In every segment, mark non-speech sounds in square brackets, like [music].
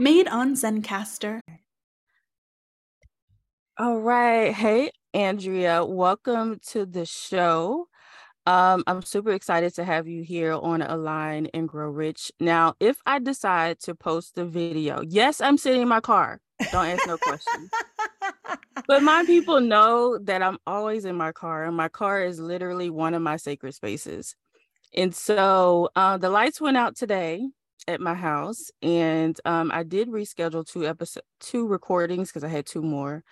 made on Zencastr. All right. Hey, Andrea, welcome to the show. Um, I'm super excited to have you here on Align and Grow Rich. Now, if I decide to post the video, yes, I'm sitting in my car. Don't ask no questions. [laughs] but my people know that I'm always in my car, and my car is literally one of my sacred spaces. And so uh, the lights went out today at my house, and um, I did reschedule two episode two recordings because I had two more.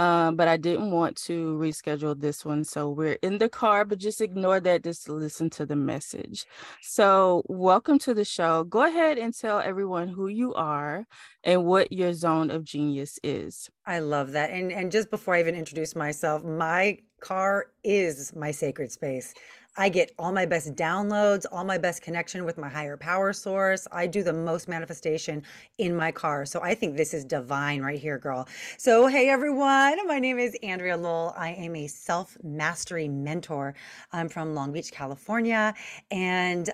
Um, but I didn't want to reschedule this one. So we're in the car, but just ignore that. Just listen to the message. So, welcome to the show. Go ahead and tell everyone who you are and what your zone of genius is. I love that. And and just before I even introduce myself, my car is my sacred space. I get all my best downloads, all my best connection with my higher power source. I do the most manifestation in my car. So I think this is divine right here, girl. So, hey everyone, my name is Andrea Lowell. I am a self mastery mentor. I'm from Long Beach, California, and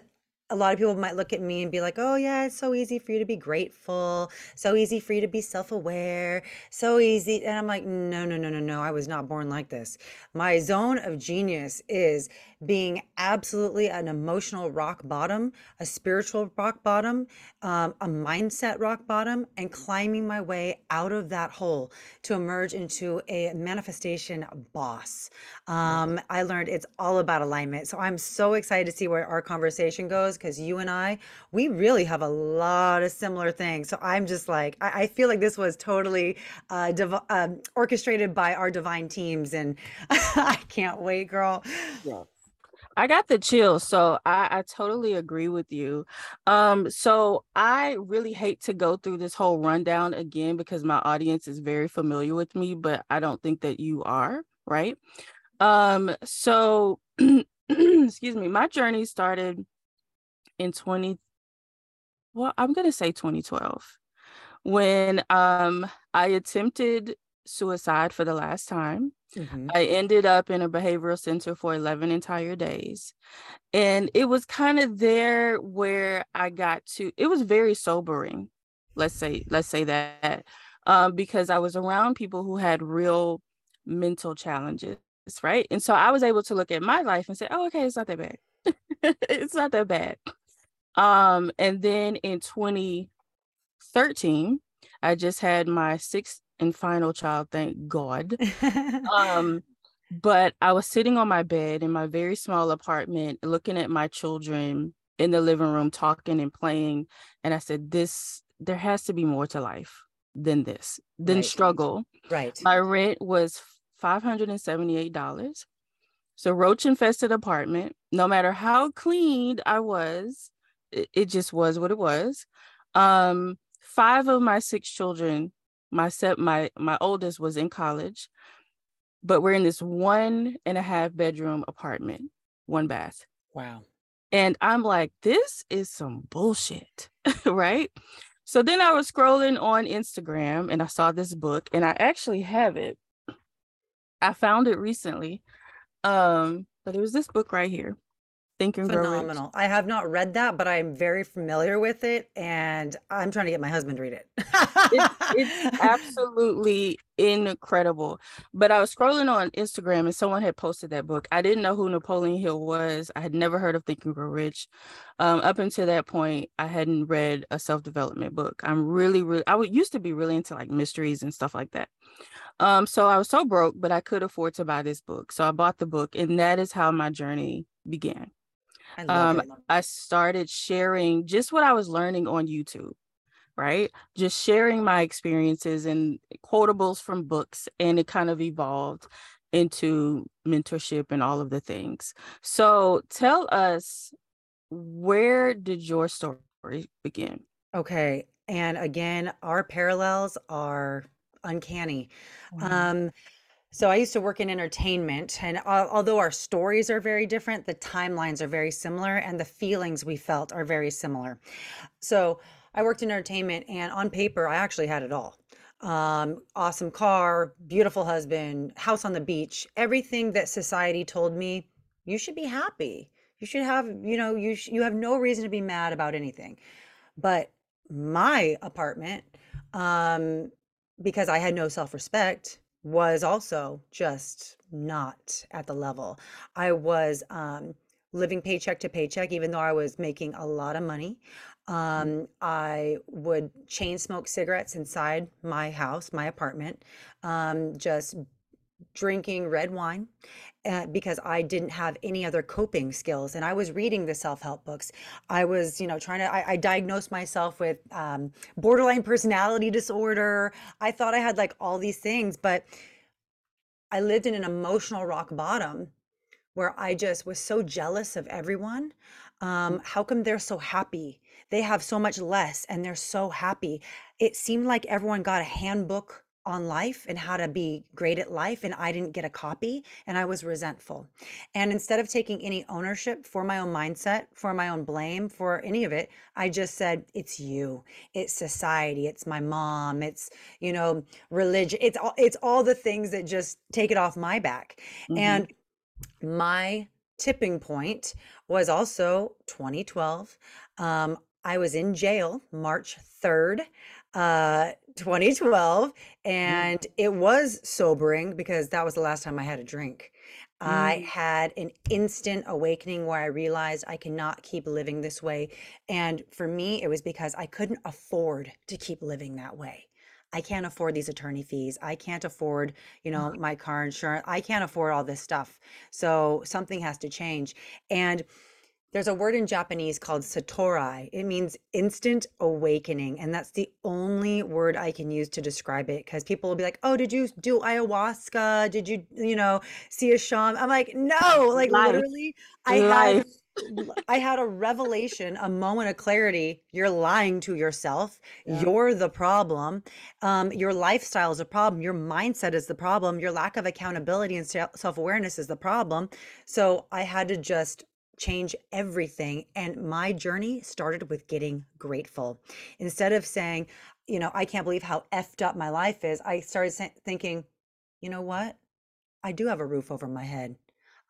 a lot of people might look at me and be like, oh, yeah, it's so easy for you to be grateful, so easy for you to be self aware, so easy. And I'm like, no, no, no, no, no. I was not born like this. My zone of genius is being absolutely an emotional rock bottom, a spiritual rock bottom, um, a mindset rock bottom, and climbing my way out of that hole to emerge into a manifestation boss. Um, I learned it's all about alignment. So I'm so excited to see where our conversation goes because you and I, we really have a lot of similar things. So I'm just like, I, I feel like this was totally uh, div- um, orchestrated by our divine teams. And [laughs] I can't wait, girl. Yeah. I got the chills, so I, I totally agree with you. Um, so I really hate to go through this whole rundown again because my audience is very familiar with me, but I don't think that you are, right? Um, so [clears throat] excuse me, my journey started in 20 well, I'm gonna say 2012 when um I attempted suicide for the last time. Mm-hmm. I ended up in a behavioral center for 11 entire days. And it was kind of there where I got to, it was very sobering. Let's say, let's say that, um, because I was around people who had real mental challenges, right? And so I was able to look at my life and say, oh, okay, it's not that bad. [laughs] it's not that bad. Um, and then in 2013, I just had my sixth and final child, thank God. [laughs] um, but I was sitting on my bed in my very small apartment, looking at my children in the living room, talking and playing. And I said, This, there has to be more to life than this, than right. struggle. Right. My rent was $578. So, roach infested apartment, no matter how cleaned I was, it, it just was what it was. Um, five of my six children my set my my oldest was in college but we're in this one and a half bedroom apartment one bath. Wow. And i'm like this is some bullshit [laughs] right? So then i was scrolling on instagram and i saw this book and i actually have it. I found it recently um but it was this book right here Think and Phenomenal. I have not read that, but I'm very familiar with it, and I'm trying to get my husband to read it. it's, it's [laughs] absolutely incredible. But I was scrolling on Instagram, and someone had posted that book. I didn't know who Napoleon Hill was. I had never heard of Think and Grow Rich. Um, up until that point, I hadn't read a self development book. I'm really, really. I would used to be really into like mysteries and stuff like that. Um, so I was so broke, but I could afford to buy this book. So I bought the book, and that is how my journey began. I, um, I started sharing just what I was learning on YouTube, right? Just sharing my experiences and quotables from books, and it kind of evolved into mentorship and all of the things. So tell us where did your story begin? Okay. And again, our parallels are uncanny. Mm-hmm. Um, so I used to work in entertainment, and although our stories are very different, the timelines are very similar, and the feelings we felt are very similar. So I worked in entertainment, and on paper, I actually had it all. Um, awesome car, beautiful husband, house on the beach, everything that society told me you should be happy. You should have, you know, you sh- you have no reason to be mad about anything. But my apartment, um, because I had no self-respect, was also just not at the level. I was um, living paycheck to paycheck, even though I was making a lot of money. Um, I would chain smoke cigarettes inside my house, my apartment, um, just drinking red wine uh, because I didn't have any other coping skills. And I was reading the self help books. I was, you know, trying to, I, I diagnosed myself with um, borderline personality disorder. I thought I had like all these things, but I lived in an emotional rock bottom where I just was so jealous of everyone. Um, how come they're so happy? They have so much less and they're so happy. It seemed like everyone got a handbook on life and how to be great at life and I didn't get a copy and I was resentful. And instead of taking any ownership for my own mindset, for my own blame, for any of it, I just said it's you. It's society, it's my mom, it's, you know, religion. It's all it's all the things that just take it off my back. Mm-hmm. And my tipping point was also 2012. Um, I was in jail March 3rd, uh, 2012, mm. and mm. it was sobering because that was the last time I had a drink. Mm. I had an instant awakening where I realized I cannot keep living this way. And for me, it was because I couldn't afford to keep living that way. I can't afford these attorney fees. I can't afford, you know, my car insurance. I can't afford all this stuff. So something has to change. And there's a word in Japanese called satori. It means instant awakening. And that's the only word I can use to describe it because people will be like, oh, did you do ayahuasca? Did you, you know, see a shaman? I'm like, no, like Life. literally, I Life. had. I had a revelation, a moment of clarity. You're lying to yourself. Yeah. You're the problem. Um, your lifestyle is a problem. Your mindset is the problem. Your lack of accountability and self awareness is the problem. So I had to just change everything. And my journey started with getting grateful. Instead of saying, you know, I can't believe how effed up my life is, I started thinking, you know what? I do have a roof over my head.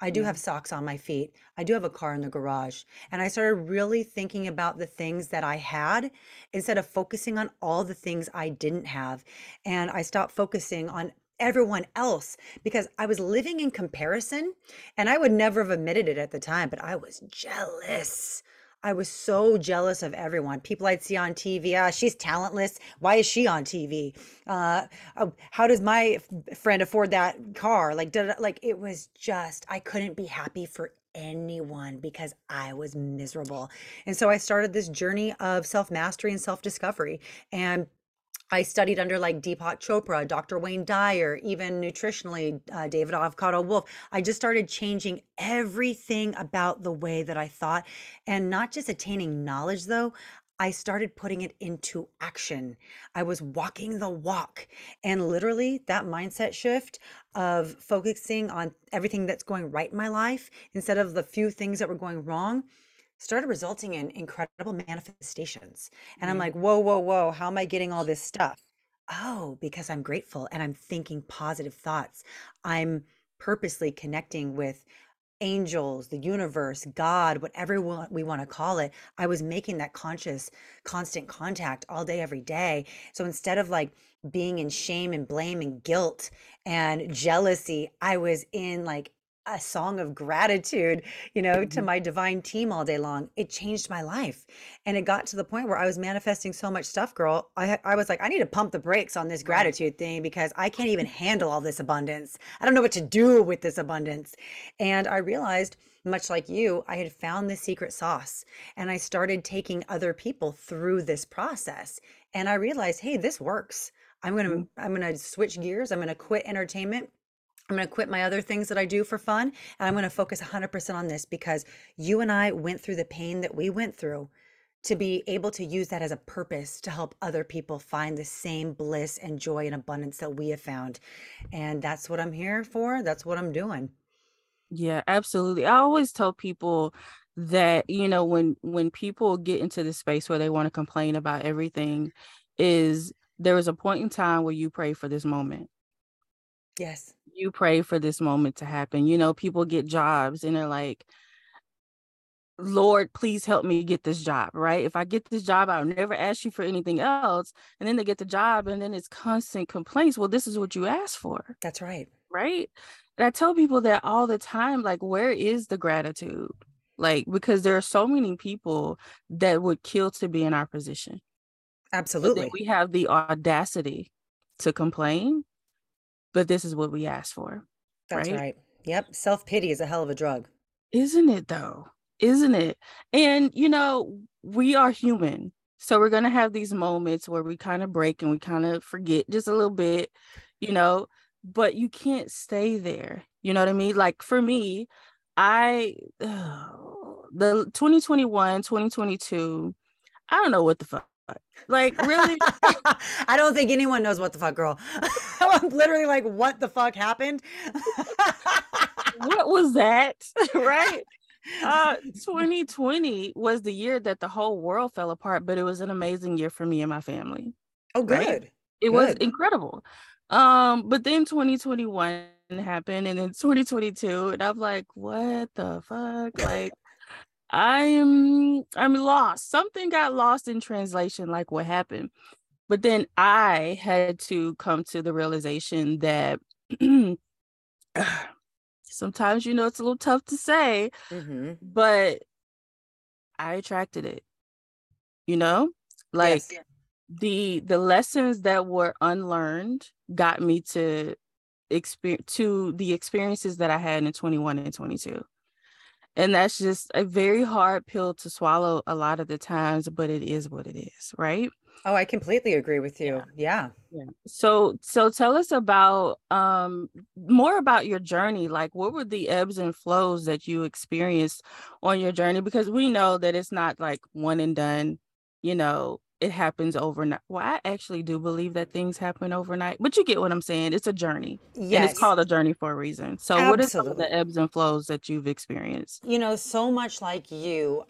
I do yeah. have socks on my feet. I do have a car in the garage. And I started really thinking about the things that I had instead of focusing on all the things I didn't have. And I stopped focusing on everyone else because I was living in comparison and I would never have admitted it at the time, but I was jealous. I was so jealous of everyone. People I'd see on TV. Ah, she's talentless. Why is she on TV? Uh, oh, how does my friend afford that car? Like, did, like it was just I couldn't be happy for anyone because I was miserable. And so I started this journey of self mastery and self discovery. And I studied under like Deepak Chopra, Dr. Wayne Dyer, even nutritionally, uh, David Avocado Wolfe. I just started changing everything about the way that I thought and not just attaining knowledge though. I started putting it into action. I was walking the walk. And literally, that mindset shift of focusing on everything that's going right in my life instead of the few things that were going wrong started resulting in incredible manifestations. And I'm mm-hmm. like, whoa, whoa, whoa, how am I getting all this stuff? Oh, because I'm grateful and I'm thinking positive thoughts. I'm purposely connecting with angels, the universe, God, whatever we want to call it. I was making that conscious, constant contact all day, every day. So instead of like being in shame and blame and guilt and jealousy, I was in like a song of gratitude, you know, to mm-hmm. my divine team all day long. It changed my life. And it got to the point where I was manifesting so much stuff, girl. I I was like, I need to pump the brakes on this gratitude thing because I can't even handle all this abundance. I don't know what to do with this abundance. And I realized much like you, I had found the secret sauce and I started taking other people through this process. And I realized, hey, this works. I'm going to mm-hmm. I'm going to switch gears. I'm going to quit entertainment I'm going to quit my other things that I do for fun and I'm going to focus 100% on this because you and I went through the pain that we went through to be able to use that as a purpose to help other people find the same bliss and joy and abundance that we have found. And that's what I'm here for. That's what I'm doing. Yeah, absolutely. I always tell people that, you know, when when people get into the space where they want to complain about everything is there was a point in time where you pray for this moment. Yes you pray for this moment to happen. You know, people get jobs and they're like, Lord, please help me get this job, right? If I get this job, I'll never ask you for anything else. And then they get the job and then it's constant complaints. Well, this is what you asked for. That's right. Right. And I tell people that all the time, like, where is the gratitude? Like, because there are so many people that would kill to be in our position. Absolutely. we have the audacity to complain, but this is what we ask for. That's right. right. Yep. Self pity is a hell of a drug. Isn't it though? isn't it? And you know, we are human. So we're going to have these moments where we kind of break and we kind of forget just a little bit, you know, but you can't stay there. You know what I mean? Like for me, I uh, [sighs] the 2021, 2022, I don't know what the fuck. Like really? [laughs] I don't think anyone knows what the fuck, girl. [laughs] I'm literally like, what the fuck happened? what was that? [laughs] right? uh 2020 was the year that the whole world fell apart but it was an amazing year for me and my family oh good right? it good. was incredible um but then 2021 happened and then 2022 and i'm like what the fuck like i'm i'm lost something got lost in translation like what happened but then i had to come to the realization that [clears throat] sometimes you know it's a little tough to say mm-hmm. but i attracted it you know like yes. the the lessons that were unlearned got me to experience to the experiences that i had in 21 and 22 and that's just a very hard pill to swallow a lot of the times but it is what it is right Oh, I completely agree with you. Yeah. yeah. So so tell us about um more about your journey. Like what were the ebbs and flows that you experienced on your journey? Because we know that it's not like one and done, you know, it happens overnight. Well, I actually do believe that things happen overnight, but you get what I'm saying. It's a journey. Yes. And it's called a journey for a reason. So, Absolutely. what are some of the ebbs and flows that you've experienced? You know, so much like you,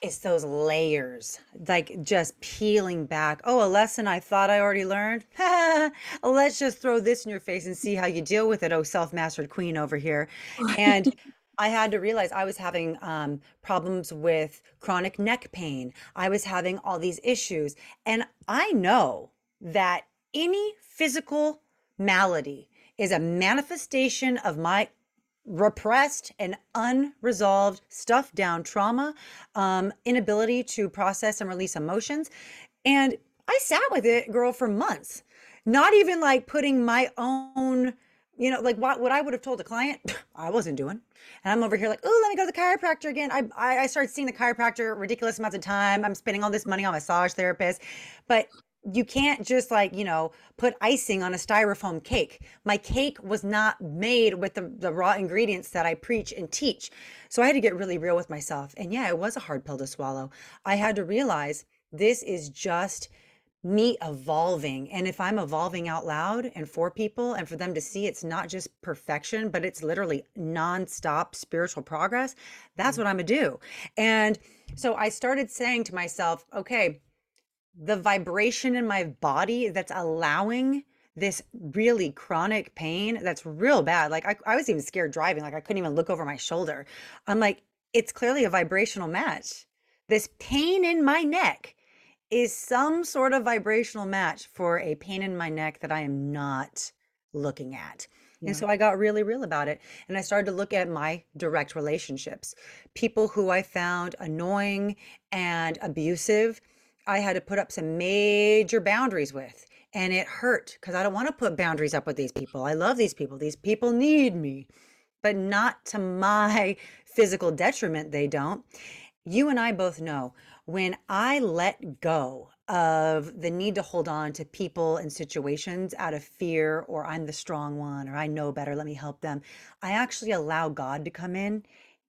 it's those layers, like just peeling back. Oh, a lesson I thought I already learned. [laughs] Let's just throw this in your face and see how you deal with it. Oh, self mastered queen over here. [laughs] And I had to realize I was having um, problems with chronic neck pain. I was having all these issues. And I know that any physical malady is a manifestation of my repressed and unresolved, stuffed down trauma, um, inability to process and release emotions. And I sat with it, girl, for months, not even like putting my own, you know, like what, what I would have told a client, [sniffs] I wasn't doing. And I'm over here like, oh, let me go to the chiropractor again. I, I, I started seeing the chiropractor ridiculous amounts of time. I'm spending all this money on massage therapists. But you can't just like you know put icing on a styrofoam cake my cake was not made with the, the raw ingredients that i preach and teach so i had to get really real with myself and yeah it was a hard pill to swallow i had to realize this is just me evolving and if i'm evolving out loud and for people and for them to see it's not just perfection but it's literally nonstop spiritual progress that's what i'm gonna do and so i started saying to myself okay the vibration in my body that's allowing this really chronic pain that's real bad. Like I, I was even scared driving. Like I couldn't even look over my shoulder. I'm like, it's clearly a vibrational match. This pain in my neck is some sort of vibrational match for a pain in my neck that I am not looking at. Yeah. And so I got really real about it. And I started to look at my direct relationships. People who I found annoying and abusive I had to put up some major boundaries with. And it hurt because I don't want to put boundaries up with these people. I love these people. These people need me, but not to my [laughs] physical detriment. They don't. You and I both know when I let go of the need to hold on to people and situations out of fear, or I'm the strong one, or I know better, let me help them, I actually allow God to come in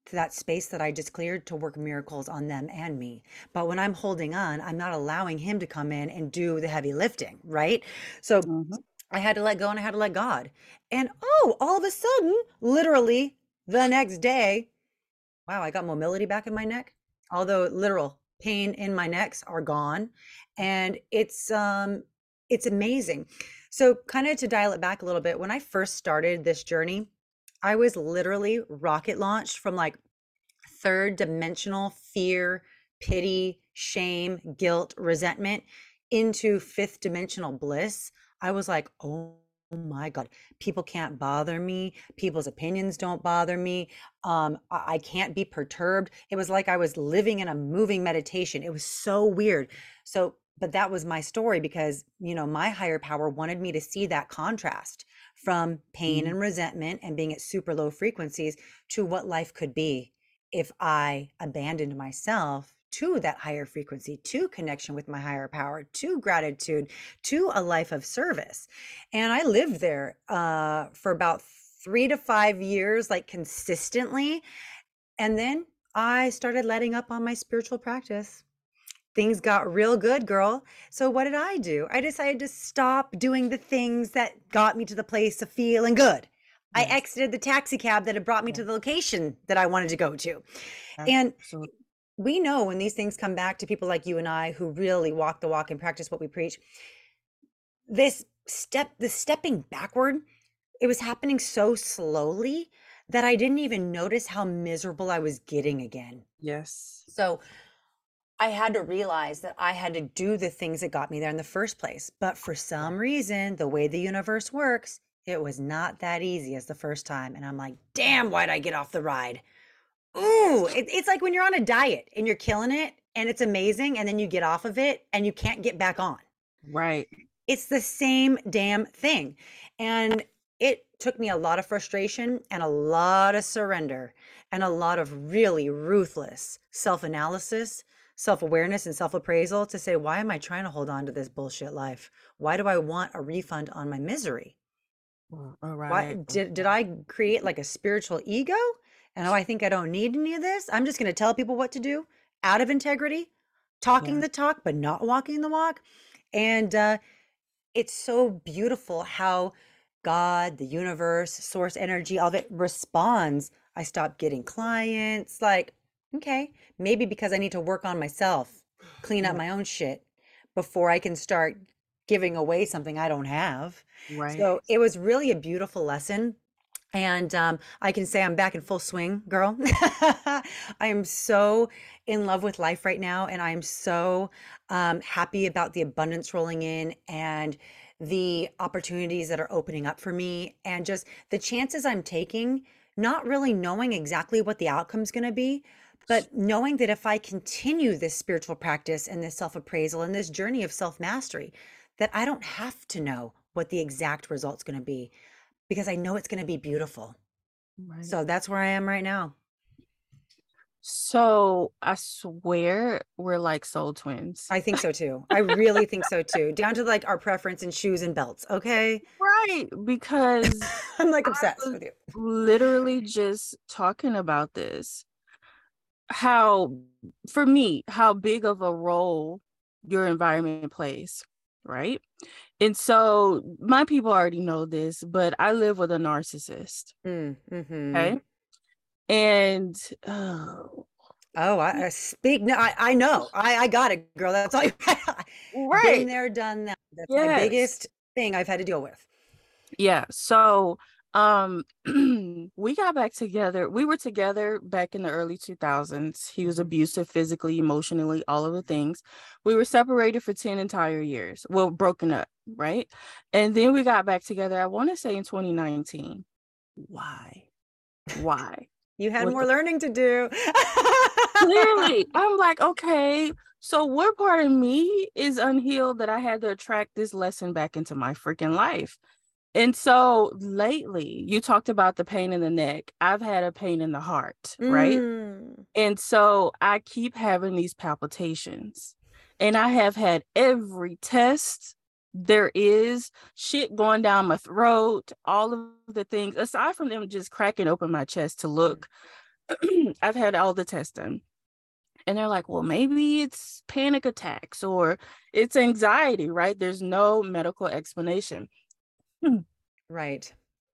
to that space that I just cleared to work miracles on them and me. But when I'm holding on, I'm not allowing him to come in and do the heavy lifting, right? So mm-hmm. I had to let go and I had to let God. And oh, all of a sudden, literally the next day, wow, I got mobility back in my neck. Although literal pain in my necks are gone. And it's um it's amazing. So kind of to dial it back a little bit, when I first started this journey, I was literally rocket launched from like third dimensional fear, pity, shame, guilt, resentment into fifth dimensional bliss, I was like, oh my God, people can't bother me. People's opinions don't bother me. Um, I, I can't be perturbed. It was like I was living in a moving meditation. It was so weird. So, but that was my story because, you know, my higher power wanted me to see that contrast from pain Mhm. and resentment and being at super low frequencies to what life could be if I abandoned myself to that higher frequency, to connection with my higher power, to gratitude, to a life of service. And I lived there uh, for about three to five years, like consistently. And then I started letting up on my spiritual practice. Things got real good, girl. So what did I do? I decided to stop doing the things that got me to the place of feeling good. I exited the taxi cab that had brought me to the location that I wanted to go to. And Absolutely. We know when these things come back to people like you and I who really walk the walk and practice what we preach, this step, the stepping backward, it was happening so slowly that I didn't even notice how miserable I was getting again. Yes. So I had to realize that I had to do the things that got me there in the first place. But for some reason, the way the universe works, it was not that easy as the first time. And I'm like, damn, why'd I get off the ride? Ooh, it, it's like when you're on a diet and you're killing it and it's amazing. And then you get off of it and you can't get back on. Right. It's the same damn thing. And it took me a lot of frustration and a lot of surrender and a lot of really ruthless self analysis, self awareness, and self appraisal to say, why am I trying to hold on to this bullshit life? Why do I want a refund on my misery? All Why did, did I create like a spiritual ego? And oh, I think I don't need any of this. I'm just going to tell people what to do out of integrity, talking Yeah. the talk, but not walking the walk. And uh, it's so beautiful how God, the universe, source energy, all of it responds. I stopped getting clients. Like, okay, maybe because I need to work on myself, clean up my own shit before I can start giving away something I don't have. Right. So it was really a beautiful lesson. And um, I can say I'm back in full swing, girl. [laughs] I am so in love with life right now. And I'm so um, happy about the abundance rolling in and the opportunities that are opening up for me and just the chances I'm taking, not really knowing exactly what the outcome's going to be, but knowing that if I continue this spiritual practice and this self appraisal and this journey of self mastery, that I don't have to know what the exact result's going to be because I know it's going to be beautiful. right. So that's where I am right now. So I swear we're like soul twins. I think so [laughs] too. I really think so too. Down to like our preference in shoes and belts. Okay. right. Because [laughs] I'm like obsessed with you. literally just talking about this. How, for me, how big of a role your environment plays, right? And so my people already know this, but I live with a narcissist. Mm, mhm. Okay. And oh, Oh, I, I speak. No, I, I know. I, I got it, girl. That's all. You, [laughs] Been right. there, done that. That's my biggest thing I've had to deal with. Yeah. So um [clears throat] we got back together. We were together back in the early 2000s. He was abusive physically, emotionally, all of the things. We were separated for 10 entire years. Well, broken up, right? And then we got back together, I want to say in 2019. Why? Why? You had What more the- learning to do. Clearly, [laughs] I'm like, okay, so what part of me is unhealed that I had to attract this lesson back into my freaking life? And so lately, you talked about the pain in the neck. I've had a pain in the heart, right? Mm. And so I keep having these palpitations. And I have had every test there is, shit going down my throat, all of the things, aside from them just cracking open my chest to look. [clears throat] I've had all the testing. And they're like, well, maybe it's panic attacks or it's anxiety, right? There's no medical explanation. Hmm. Right.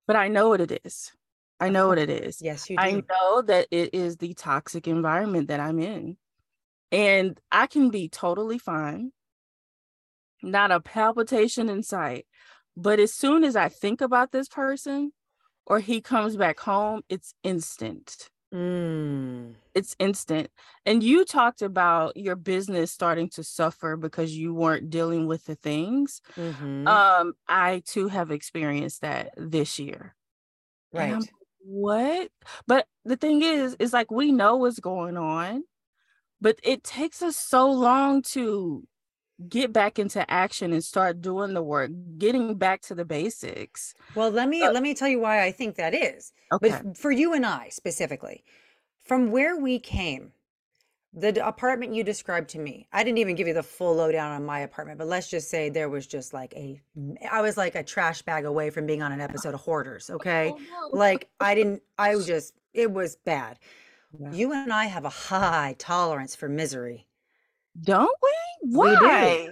But I know what it is. I know what it is. Yes, you do. I know that it is the toxic environment that I'm in. And I can be totally fine, not a palpitation in sight. But as soon as I think about this person or he comes back home, it's instant. Mm. It's instant. And you talked about your business starting to suffer because you weren't dealing with the things. hmm Um, I too have experienced that this year. Right. like, what? But the thing is, is like we know what's going on, but it takes us so long to get back into action and start doing the work, getting back to the basics. Well, let me Uh, let me tell you why I think that is. Okay. f- for you and I specifically, from where we came, the apartment you described to me, I didn't even give you the full lowdown on my apartment, but let's just say there was just like a i was like a trash bag away from being on an [laughs] episode of Hoarders, okay? Oh no. Like I didn't, I was [laughs] just, it was bad. Yeah. You and I have a high tolerance for misery. Don't we? Why?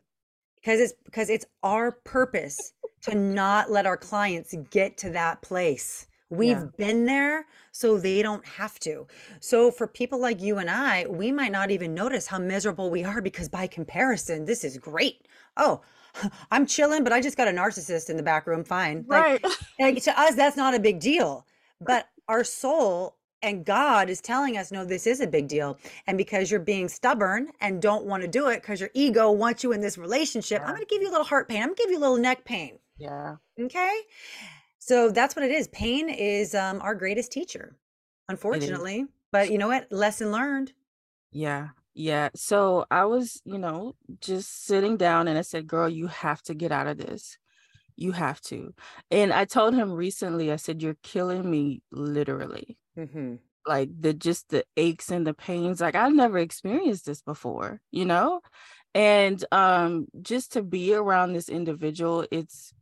because it's because it's our purpose to not let our clients get to that place. We've Yeah. been there so they don't have to. So for people like you and i we might not even notice how miserable we are because by comparison this is great. Oh [laughs] i'm chilling but i just got a narcissist in the back room. Fine. Like Right. [laughs] like to us that's not a big deal. But our soul and god is telling us no this is a big deal and because you're being stubborn and don't want to do it because your ego wants you in this relationship i'm going to give you a little heart pain i'm going to give you a little neck pain Yeah. okay so that's what it is pain is um, our greatest teacher unfortunately but you know what lesson learned Yeah. Yeah. So I was, you know, just sitting down and I said, girl, you have to get out of this. You have to. And I told him recently, I said, you're killing me literally. Hmm Like the just the aches and the pains. Like I've never experienced this before, you know? And um just to be around this individual, it's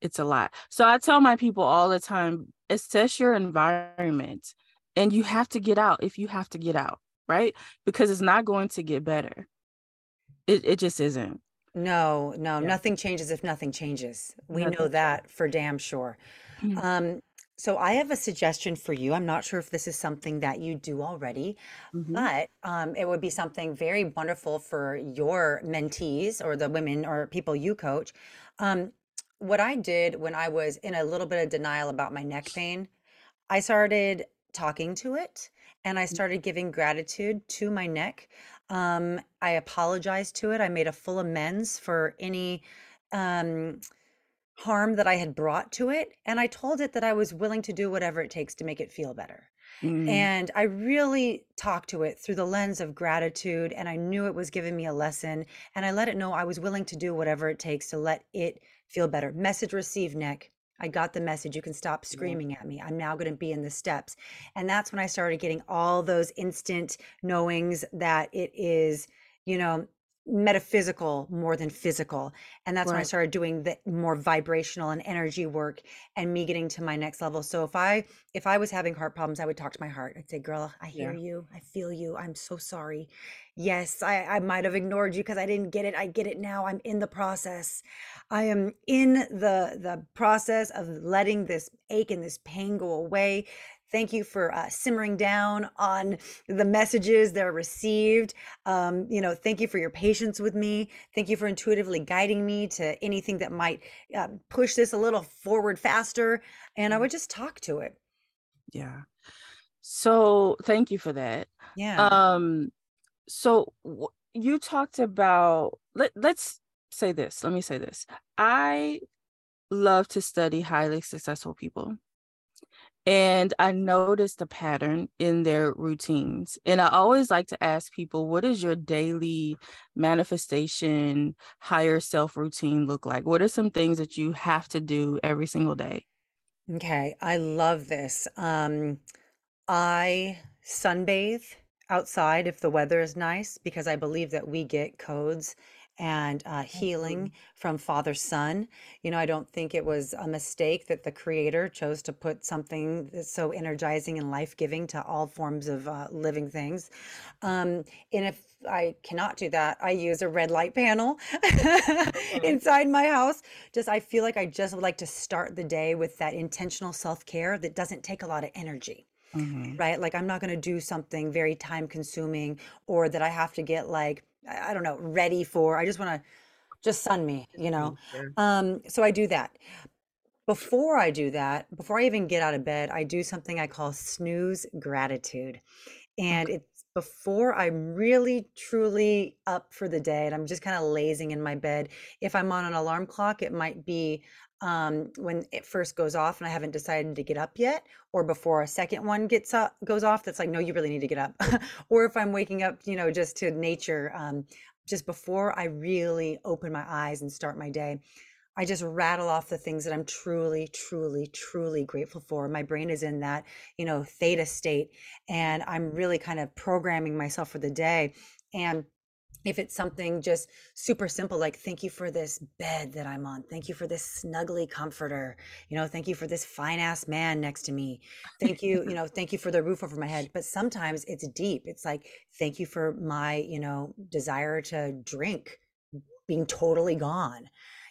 it's a lot. So I tell my people all the time, assess your environment and you have to get out if you have to get out, right? Because it's not going to get better. It it just isn't. no no Yeah. nothing changes if nothing changes we know that for damn sure Mm. Um, so I have a suggestion for you. I'm not sure if this is something that you do already, Mhm. but um, it would be something very wonderful for your mentees or the women or people you coach. Um, what I did when I was in a little bit of denial about my neck pain, I started talking to it and I started giving gratitude to my neck. Um, I apologized to it. I made a full amends for any um, harm that I had brought to it. And I told it that I was willing to do whatever it takes to make it feel better. Mm. And I really talked to it through the lens of gratitude. And I knew it was giving me a lesson. And I let it know I was willing to do whatever it takes to let it feel better. Message received, Nick. I got the message. You can stop screaming at me. I'm now going to be in the steps. And that's when I started getting all those instant knowings that it is, you know, metaphysical more than physical. And that's when I started doing the more vibrational and energy work and me getting to my next level. So if I if I was having heart problems, I would talk to my heart. I'd say, "Girl, I hear Yeah. you. I feel you. I'm so sorry. Yes, I I might have ignored you because I didn't get it. I get it now. I'm in the process. I am in the the process of letting this ache and this pain go away. Thank you for uh, simmering down on the messages that are received. Um, you know, thank you for your patience with me. Thank you for intuitively guiding me to anything that might uh, push this a little forward faster. And I Mm. would just talk to it. Yeah. So thank you for that. Yeah. Um so w- you talked about let, let's say this. Let me say this. I love to study highly successful people. And I noticed a pattern in their routines. And I always like to ask people, what does your daily manifestation, higher self routine look like? What are some things that you have to do every single day? Okay, I love this. Um, I sunbathe outside if the weather is nice because I believe that we get codes and uh, healing from Father Sun. You know, I don't think it was a mistake that the Creator chose to put something that's so energizing and life giving to all forms of uh, living things. Um, and if I cannot do that, I use a red light panel [laughs] inside my house. Just, I feel like I just would like to start the day with that intentional self care that doesn't take a lot of energy Mhm. right? Like I'm not going to do something very time consuming or that I have to get like I don't know, ready for. I just want to just sun me, you know. Um so I do that. before I do that, before I even get out of bed, I do something I call snooze gratitude. And Okay. Before I'm really truly up for the day and I'm just kind of lazing in my bed. If I'm on an alarm clock, it might be um, when it first goes off and I haven't decided to get up yet, or before a second one gets up goes off. That's like, no, you really need to get up. [laughs] or if I'm waking up, you know, just to nature, um, just before I really open my eyes and start my day. I just rattle off the things that I'm truly, truly, truly grateful for. My brain is in that, you know, theta state, and I'm really kind of programming myself for the day. And if it's something just super simple, like thank you for this bed that I'm on, thank you for this snuggly comforter, you know, thank you for this fine ass man next to me, thank you, you know, thank you for the roof over my head. But sometimes it's deep. It's like, thank you for my, you know, desire to drink being totally gone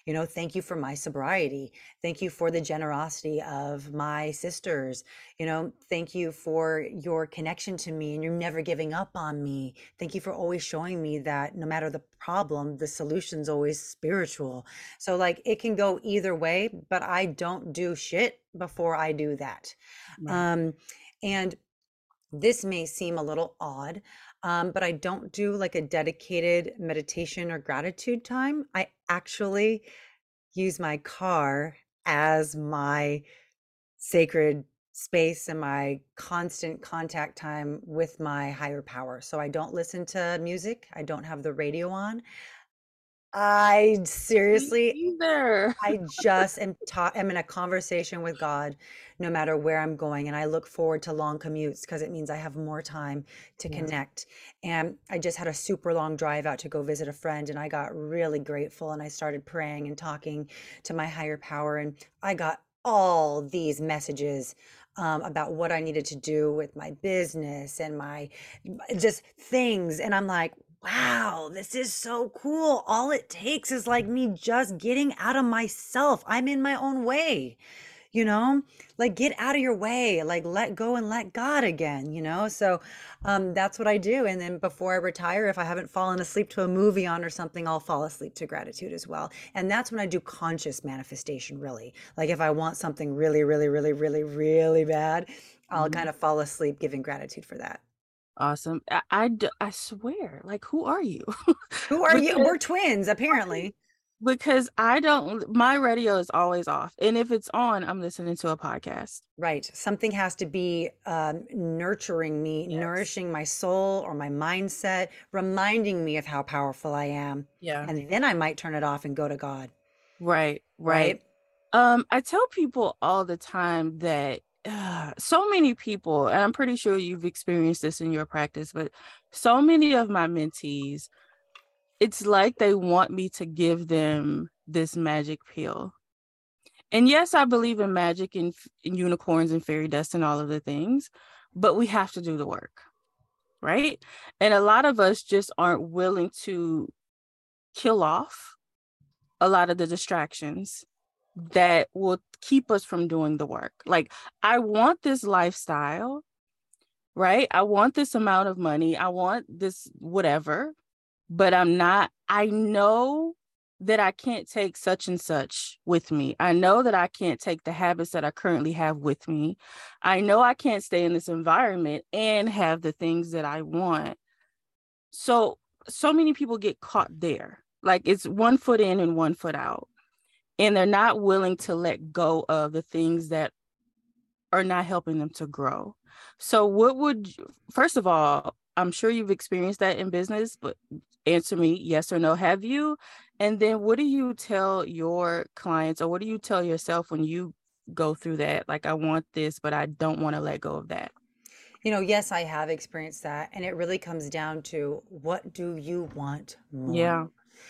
you know, thank you for my sobriety. Thank you for the generosity of my sisters. You know, thank you for your connection to me and you're never giving up on me. Thank you for always showing me that no matter the problem, the solution's always spiritual. So, like, it can go either way, but I don't do shit before I do that. Right. Um, and this may seem a little odd, um, but I don't do like a dedicated meditation or gratitude time. I actually use my car as my sacred space and my constant contact time with my higher power. So I don't listen to music, I don't have the radio on. I seriously either. I just am ta am in a conversation with God no matter where I'm going, and I look forward to long commutes because it means I have more time to Yeah. connect. And I just had a super long drive out to go visit a friend, and I got really grateful, and I started praying and talking to my higher power, and I got all these messages um, about what I needed to do with my business and my just things, and I'm like, Wow, this is so cool. All it takes is like me just getting out of myself. I'm in my own way, you know? Like get out of your way, like let go and let God again, you know? So um that's what I do. And then before I retire, if I haven't fallen asleep to a movie on or something, I'll fall asleep to gratitude as well. And that's when I do conscious manifestation, really. Like if I want something really, really, really, really, really bad, I'll Mhm. kind of fall asleep giving gratitude for that. Awesome. I, I, d- I swear, like, who are you? Who [laughs] are you? We're twins, apparently. because I don't. My radio is always off, and if it's on, I'm listening to a podcast. Right. Something has to be um, nurturing me, Yes. nourishing my soul or my mindset, reminding me of how powerful I am. Yeah. And then I might turn it off and go to God. Right. Right. Right. Um, I tell people all the time that uh, so many people, and I'm pretty sure you've experienced this in your practice, but so many of my mentees, it's like they want me to give them this magic pill. And yes, I believe in magic and, and unicorns and fairy dust and all of the things, but we have to do the work, right? And a lot of us just aren't willing to kill off a lot of the distractions that will keep us from doing the work. Like, I want this lifestyle, right? I want this amount of money. I want this whatever, but I'm not, I know that I can't take such and such with me. I know that I can't take the habits that I currently have with me. I know I can't stay in this environment and have the things that I want. So, so many people get caught there. Like it's one foot in and one foot out and they're not willing to let go of the things that are not helping them to grow. So, what would, you, first of all, I'm sure you've experienced that in business, but answer me yes or no. Have you? And then, what do you tell your clients or what do you tell yourself when you go through that? Like, I want this, but I don't want to let go of that. You know, yes, I have experienced that. And it really comes down to what do you want more? Yeah.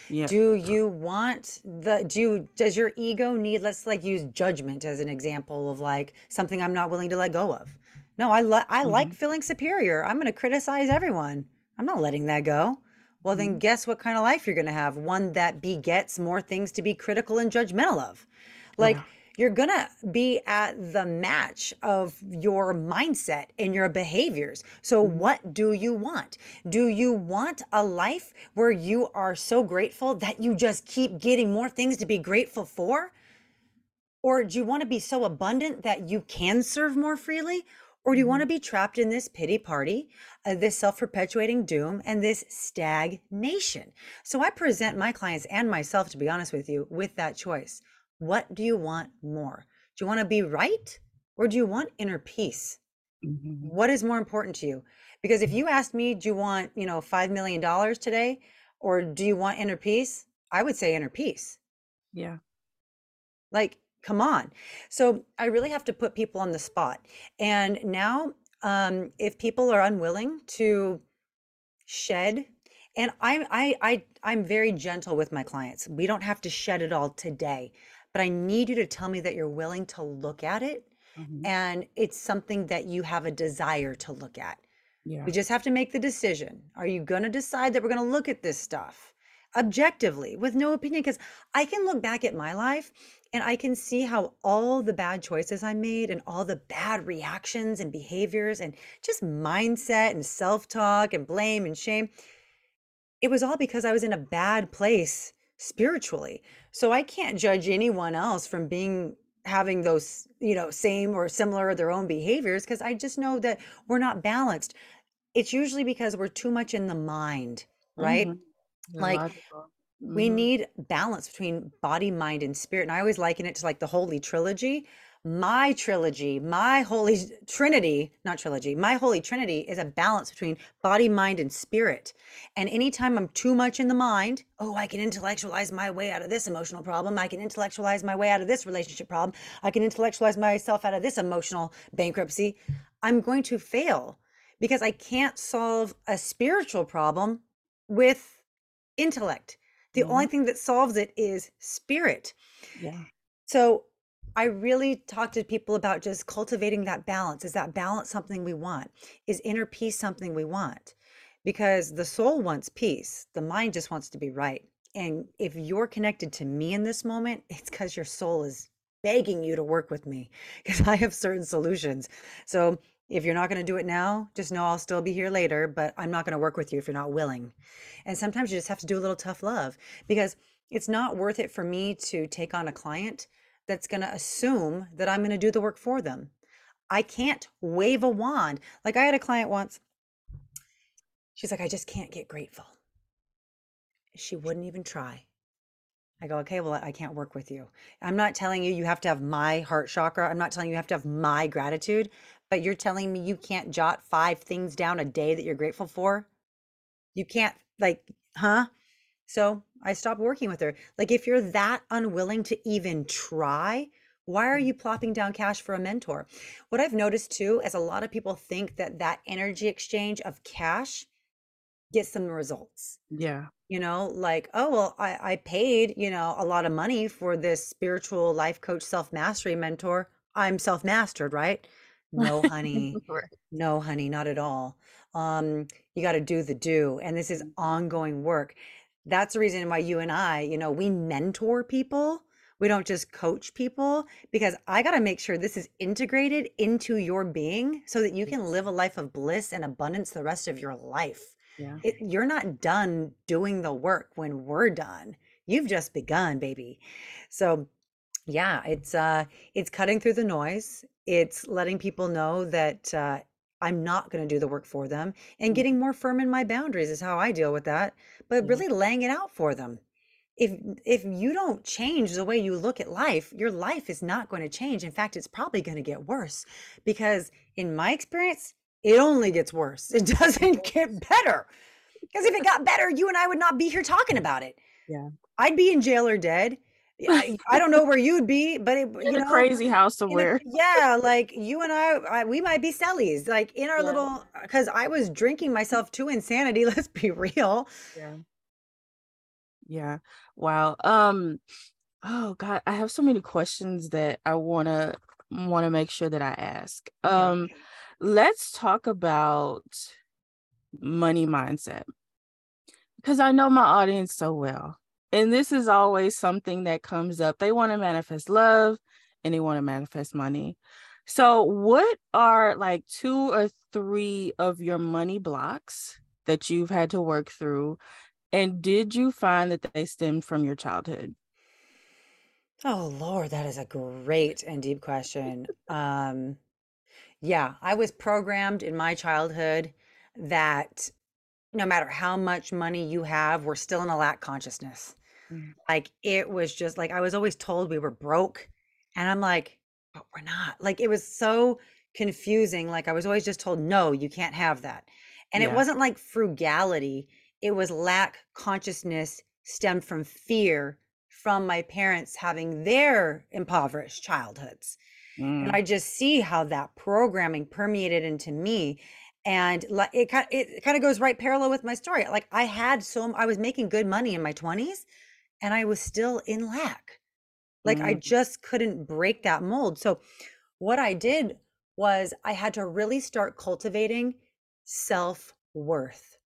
Yeah. Do you want the, do you, does your ego need, let's like use judgment as an example of like something I'm not willing to let go of. No, I, li- I like Mhm, feeling superior. I'm going to criticize everyone. I'm not letting that go. Well, then mhm, guess what kind of life you're going to have? One that begets more things to be critical and judgmental of. Like Yeah. You're going to be at the match of your mindset and your behaviors. So, mhm, what do you want? Do you want a life where you are so grateful that you just keep getting more things to be grateful for? Or do you want to be so abundant that you can serve more freely? Or do you want to Mhm. be trapped in this pity party, uh, this self perpetuating doom, and this stagnation? So I present my clients and myself, to be honest with you, with that choice. What do you want more? Do you want to be right or do you want inner peace? Mhm. What is more important to you? Because if you asked me, do you want, you know, $5 million today or do you want inner peace? I would say inner peace. Yeah. Like, come on. So I really have to put people on the spot. And now, um, if people are unwilling to shed, and I'm I I I'm very gentle with my clients. We don't have to shed it all today, but I need you to tell me that you're willing to look at it Mhm. and it's something that you have a desire to look at. Yeah. We just have to make the decision. Are you going to decide that we're going to look at this stuff objectively with no opinion? Because I can look back at my life and I can see how all the bad choices I made and all the bad reactions and behaviors and just mindset and self talk and blame and shame, it was all because I was in a bad place spiritually. So I can't judge anyone else from being having those, you know, same or similar their own behaviors because I just know that we're not balanced. It's usually because we're too much in the mind, right? Mhm. Yeah, Like logical. we Mhm. need balance between body, mind, and spirit. And I always liken it to like the holy trilogy. My trilogy, my holy trinity, not trilogy, my holy trinity is a balance between body, mind, and spirit. And anytime I'm too much in the mind, oh, I can intellectualize my way out of this emotional problem. I can intellectualize my way out of this relationship problem. I can intellectualize myself out of this emotional bankruptcy. I'm going to fail because I can't solve a spiritual problem with intellect. The only Mhm. thing that solves it is spirit. Yeah. So I really talk to people about just cultivating that balance. Is that balance something we want? Is inner peace something we want? Because the soul wants peace, the mind just wants to be right. And if you're connected to me in this moment, it's because your soul is begging you to work with me because [laughs] I have certain solutions. So if you're not going to do it now, just know I'll still be here later, but I'm not going to work with you if you're not willing. And sometimes you just have to do a little tough love because it's not worth it for me to take on a client that's going to assume that I'm going to do the work for them. I can't wave a wand. Like I had a client once. She's like, I just can't get grateful. She wouldn't even try. I go, okay, well, I can't work with you. I'm not telling you you have to have my heart chakra. I'm not telling you you have to have my gratitude, but you're telling me you can't jot five things down a day that you're grateful for. You can't, like, huh? So I stopped working with her. Like, if you're that unwilling to even try, why are you plopping down cash for a mentor? What I've noticed too is a lot of people think that that energy exchange of cash gets them the results. Yeah. You know, like, oh, well, I, I paid, you know, a lot of money for this spiritual life coach self mastery mentor. I'm self mastered, right? No, honey. [laughs] No, honey, not at all. Um, you got to do the do. And this is ongoing work. That's the reason why you and I, you know, we mentor people. We don't just coach people because I got to make sure this is integrated into your being so that you can live a life of bliss and abundance the rest of your life. Yeah. It, you're not done doing the work when we're done. You've just begun, baby. So, yeah, it's uh it's cutting through the noise. It's letting people know that uh I'm not going to do the work for them and Mm. getting more firm in my boundaries is how I deal with that. But really laying it out for them. If if you don't change the way you look at life, your life is not going to change. In fact, it's probably going to get worse because in my experience, it only gets worse. [laughs] It doesn't get better. Because if it got better, you and I would not be here talking about it. Yeah. I'd be in jail or dead. I, I don't know where you'd be, but it, [laughs] In you a know, crazy house in a- somewhere. yeah, like you and I, I, we might be sellies, like in our Yeah. little. Because I was drinking myself to insanity. [laughs] Let's be real. Yeah. Yeah. Wow. Um, oh God, I have so many questions that I wanna wanna make sure that I ask. Okay. Um, let's talk about money mindset because I know my audience so well. And this is always something that comes up. They want to manifest love and they want to manifest money. So, what are like two or three of your money blocks that you've had to work through? And did you find that they stemmed from your childhood? Oh Lord, that is a great and deep question. Um, yeah, I was programmed in my childhood that no matter how much money you have, we're still in a lack consciousness. Mm. Like it was just like I was always told we were broke, and I'm like, but we're not. Like it was so confusing. Like I was always just told, no, you can't have that. And it wasn't like frugality, it was lack consciousness stemmed from fear from my parents having their impoverished childhoods. And Mm. I just see how that programming permeated into me. And like it kind it kind of goes right parallel with my story. Like I had so I was making good money in my 20s and I was still in lack. Like I Mm. just couldn't break that mold. So what I did was I had to really start cultivating self-worth.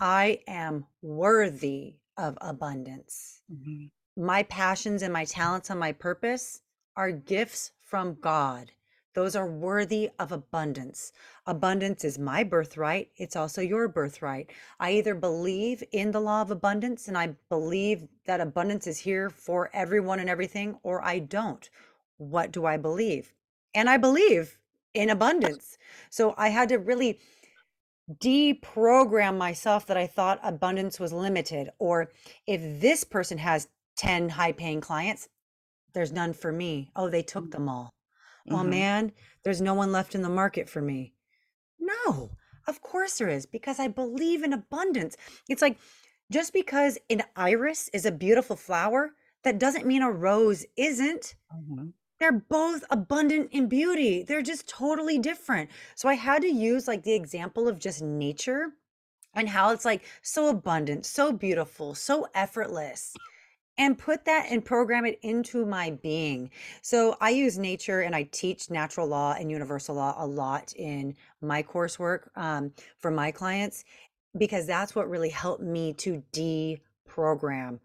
I am worthy of abundance. Mhm. My passions and my talents and my purpose are gifts from God. Those are worthy of abundance. Abundance is my birthright. It's also your birthright. I either believe in the law of abundance and I believe that abundance is here for everyone and everything, or I don't. What do I believe? And I believe in abundance. So I had to really deprogram myself that I thought abundance was limited, or if this person has 10 high paying clients, there's none for me. Oh, they took Mm. them all. Oh Mhm. man, there's no one left in the market for me. No, of course there is because I believe in abundance. It's like just because an iris is a beautiful flower, that doesn't mean a rose isn't. Mhm. They're both abundant in beauty. They're just totally different. So I had to use like the example of just nature and how it's like so abundant, so beautiful, so effortless and put that and program it into my being. So I use nature and I teach natural law and universal law a lot in my coursework um, for my clients because that's what really helped me to deprogram.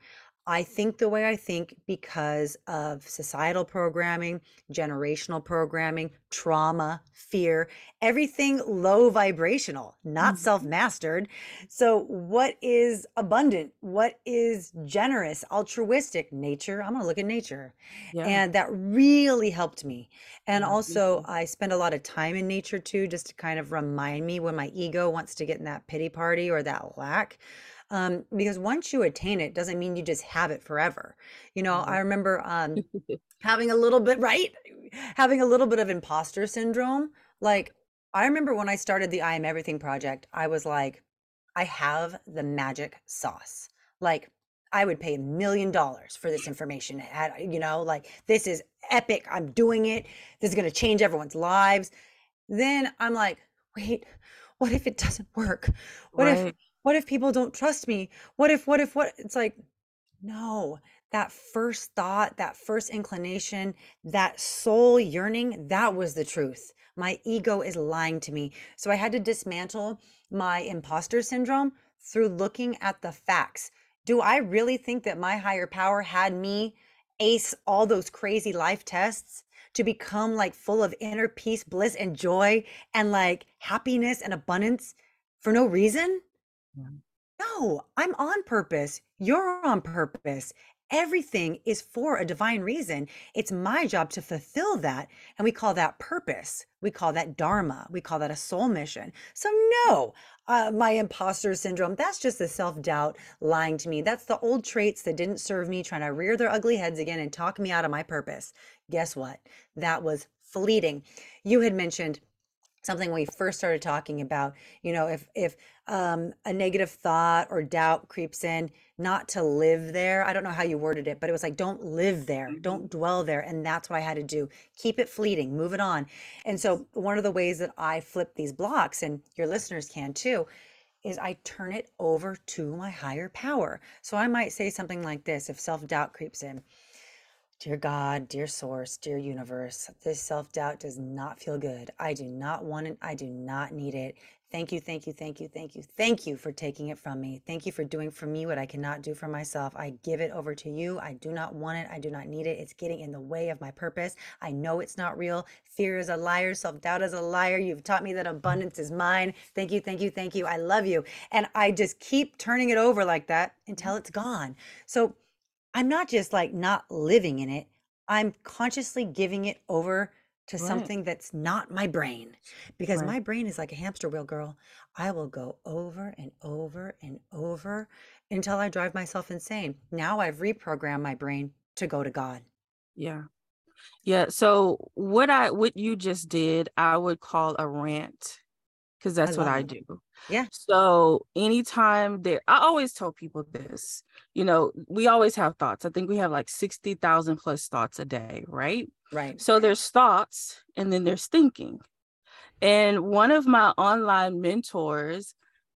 I think the way I think because of societal programming, generational programming, trauma, fear, everything low vibrational, not Mhm. self mastered. So, what is abundant? What is generous, altruistic? Nature. I'm going to look at nature. Yeah. And that really helped me. And Yeah, also. I spend a lot of time in nature too, just to kind of remind me when my ego wants to get in that pity party or that lack. Um, because once you attain it, doesn't mean you just have it forever. You know, I remember um, [laughs] having a little bit, [laughs] right? Having a little bit of imposter syndrome. Like, I remember when I started the I Am Everything project, I was like, I have the magic sauce. Like, I would pay a million dollars for this information. You know, like, this is epic. I'm doing it. This is going to change everyone's lives. Then I'm like, wait, what if it doesn't work? What if, Right. What if people don't trust me? What if, what if, what? It's like, no, that first thought, that first inclination, that soul yearning, that was the truth. My ego is lying to me. So I had to dismantle my imposter syndrome through looking at the facts. Do I really think that my higher power had me ace all those crazy life tests to become like full of inner peace, bliss, and joy and like happiness and abundance for no reason? Yeah. No, I'm on purpose. You're on purpose. Everything is for a divine reason. It's my job to fulfill that. And we call that purpose. We call that dharma. We call that a soul mission. So, no, uh, my imposter syndrome, that's just the self doubt lying to me. That's the old traits that didn't serve me, trying to rear their ugly heads again and talk me out of my purpose. Guess what? That was fleeting. You had mentioned something we first started talking about you know if if um, a negative thought or doubt creeps in not to live there i don't know how you worded it but it was like don't live there Mhm. don't dwell there and that's what i had to do keep it fleeting move it on and so one of the ways that i flip these blocks and your listeners can too is I turn it over to my higher power. So I might say something like this if self doubt creeps in Dear God, dear source, dear universe, this self doubt does not feel good. I do not want it. I do not need it. Thank you, thank you, thank you, thank you, thank you for taking it from me. Thank you for doing for me what I cannot do for myself. I give it over to you. I do not want it. I do not need it. It's getting in the way of my purpose. I know it's not real. Fear is a liar. Self doubt is a liar. You've taught me that abundance is mine. Thank you, thank you, thank you. I love you. And I just keep turning it over like that until it's gone. So I'm not just like not living in it. I'm consciously giving it over to Right. something that's not my brain because Right. my brain is like a hamster wheel, girl. I will go over and over and over until I drive myself insane. Now I've reprogrammed my brain to go to God. Yeah. Yeah. So what I what you just did, I would call a rant because I that's what I it. do. Yeah. So anytime there, I always tell people this, you know, we always have thoughts. I think we have like 60,000 plus thoughts a day, right? Right. So there's thoughts and then there's thinking. And one of my online mentors,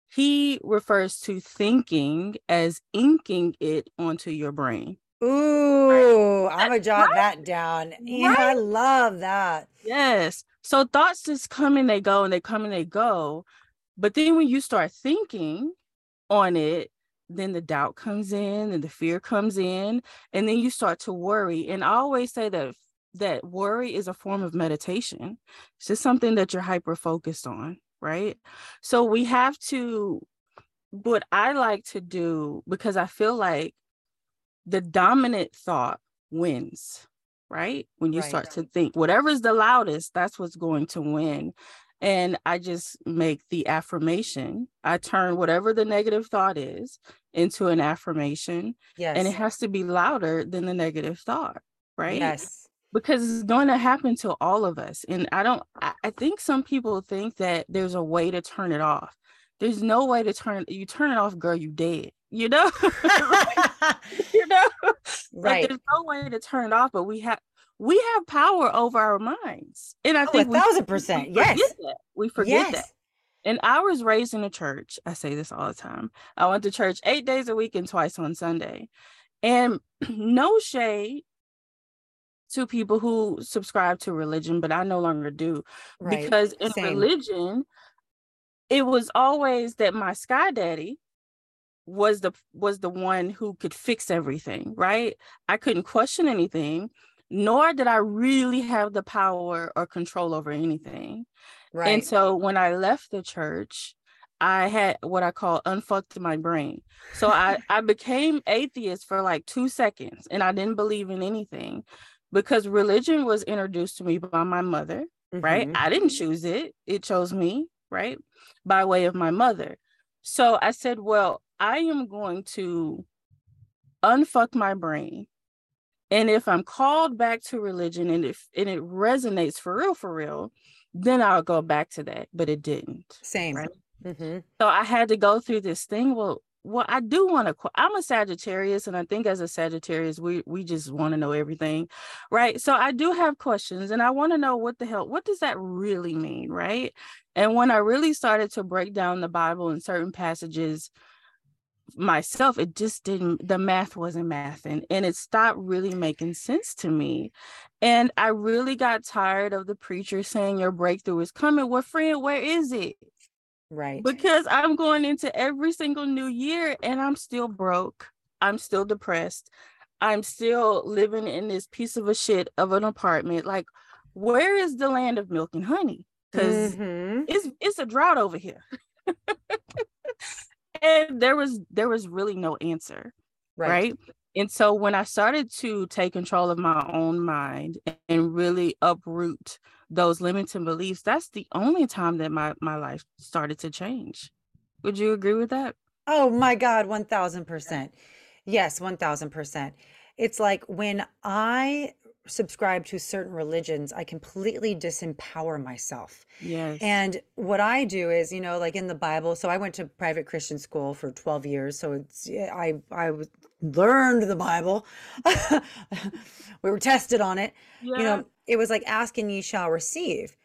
he refers to thinking as inking it onto your brain. Ooh, I'm gonna jot Right? that down. Yeah, I love that. Yes. So thoughts just come and they go and they come and they go. But then when you start thinking on it, then the doubt comes in and the fear comes in, and then you start to worry. And I always say that that worry is a form of meditation. It's just something that you're hyper focused on, right? So we have to what I like to do because I feel like the dominant thought wins, right? When you Right. start to think, whatever's the loudest, that's what's going to win. And I just make the affirmation. I turn whatever the negative thought is into an affirmation, and it has to be louder than the negative thought, right? Yes. Because it's going to happen to all of us. And I don't, I, I think some people think that there's a way to turn it off. There's no way to turn it, you turn it off, girl, you dead, you know? [laughs] [laughs] you know like Right. there's no way to turn it off but we have we have power over our minds and i Oh, a think we, thousand percent. forget Yes. that we forget that and i was raised in a church i say this all the time i went to church eight days a week and twice on sunday and [clears throat] no shade to people who subscribe to religion but i no longer do Right. because in Same. religion it was always that my sky daddy was the was the one who could fix everything right i couldn't question anything nor did i really have the power or control over anything right? and so when i left the church i had what i call unfucked my brain so i [laughs] i became atheist for like two seconds and i didn't believe in anything because religion was introduced to me by my mother right? Mhm. I didn't choose it. It chose me, right? By way of my mother. So I said, well, I am going to unfuck my brain. And if I'm called back to religion and if and it resonates for real, for real, then I'll go back to that. But it didn't. Same. Right. hmm So I had to go through this thing. Well, well, I do want to. I'm a Sagittarius, and I think as a Sagittarius, we we just want to know everything, right? So I do have questions, and I want to know what the hell, what does that really mean, right? And when I really started to break down the Bible in certain passages myself, it just didn't. The math wasn't mathing, and it stopped really making sense to me. And I really got tired of the preacher saying your breakthrough is coming. Well, friend, where is it? Right. because I'm going into every single new year and I'm still broke. I'm still depressed. I'm still living in this piece of a shit of an apartment. Like, where is the land of milk and honey? Because Mhm. it's it's a drought over here. [laughs] and there was there was really no answer Right. right. And so when I started to take control of my own mind and really uproot those limiting beliefs, that's the only time that my my life started to change. Would you agree with that? Oh my God, 1000%. Yes, 1000%. It's like when I subscribe to certain religions, I completely disempower myself. Yes. And what I do is, you know, like in the Bible, so I went to private Christian school for 12 years. So it's, I, I learned the Bible. [laughs] we were tested on it. yeah. You know, it was like ask and ye shall receive.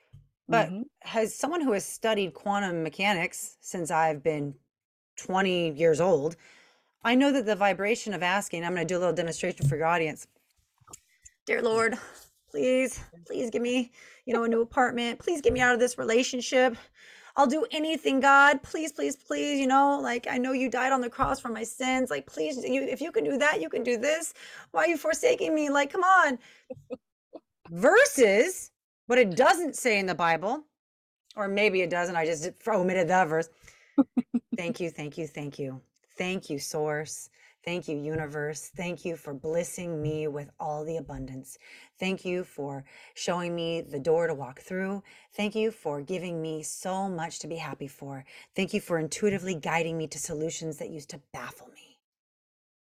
But Mhm. has someone who has studied quantum mechanics since I've been 20 years old, I know that the vibration of asking, I'm going to do a little demonstration for your audience. Dear Lord, please, please give me, you know, a new apartment. Please get me out of this relationship. I'll do anything, God. Please, please, please. You know, like I know you died on the cross for my sins. Like, please, you, if you can do that, you can do this. Why are you forsaking me? Like, come on. Versus what it doesn't say in the Bible, or maybe it doesn't. I just omitted that verse. thank you, thank you, thank you. Thank you, source. Thank you, universe. Thank you for blessing me with all the abundance. Thank you for showing me the door to walk through. Thank you for giving me so much to be happy for. Thank you for intuitively guiding me to solutions that used to baffle me.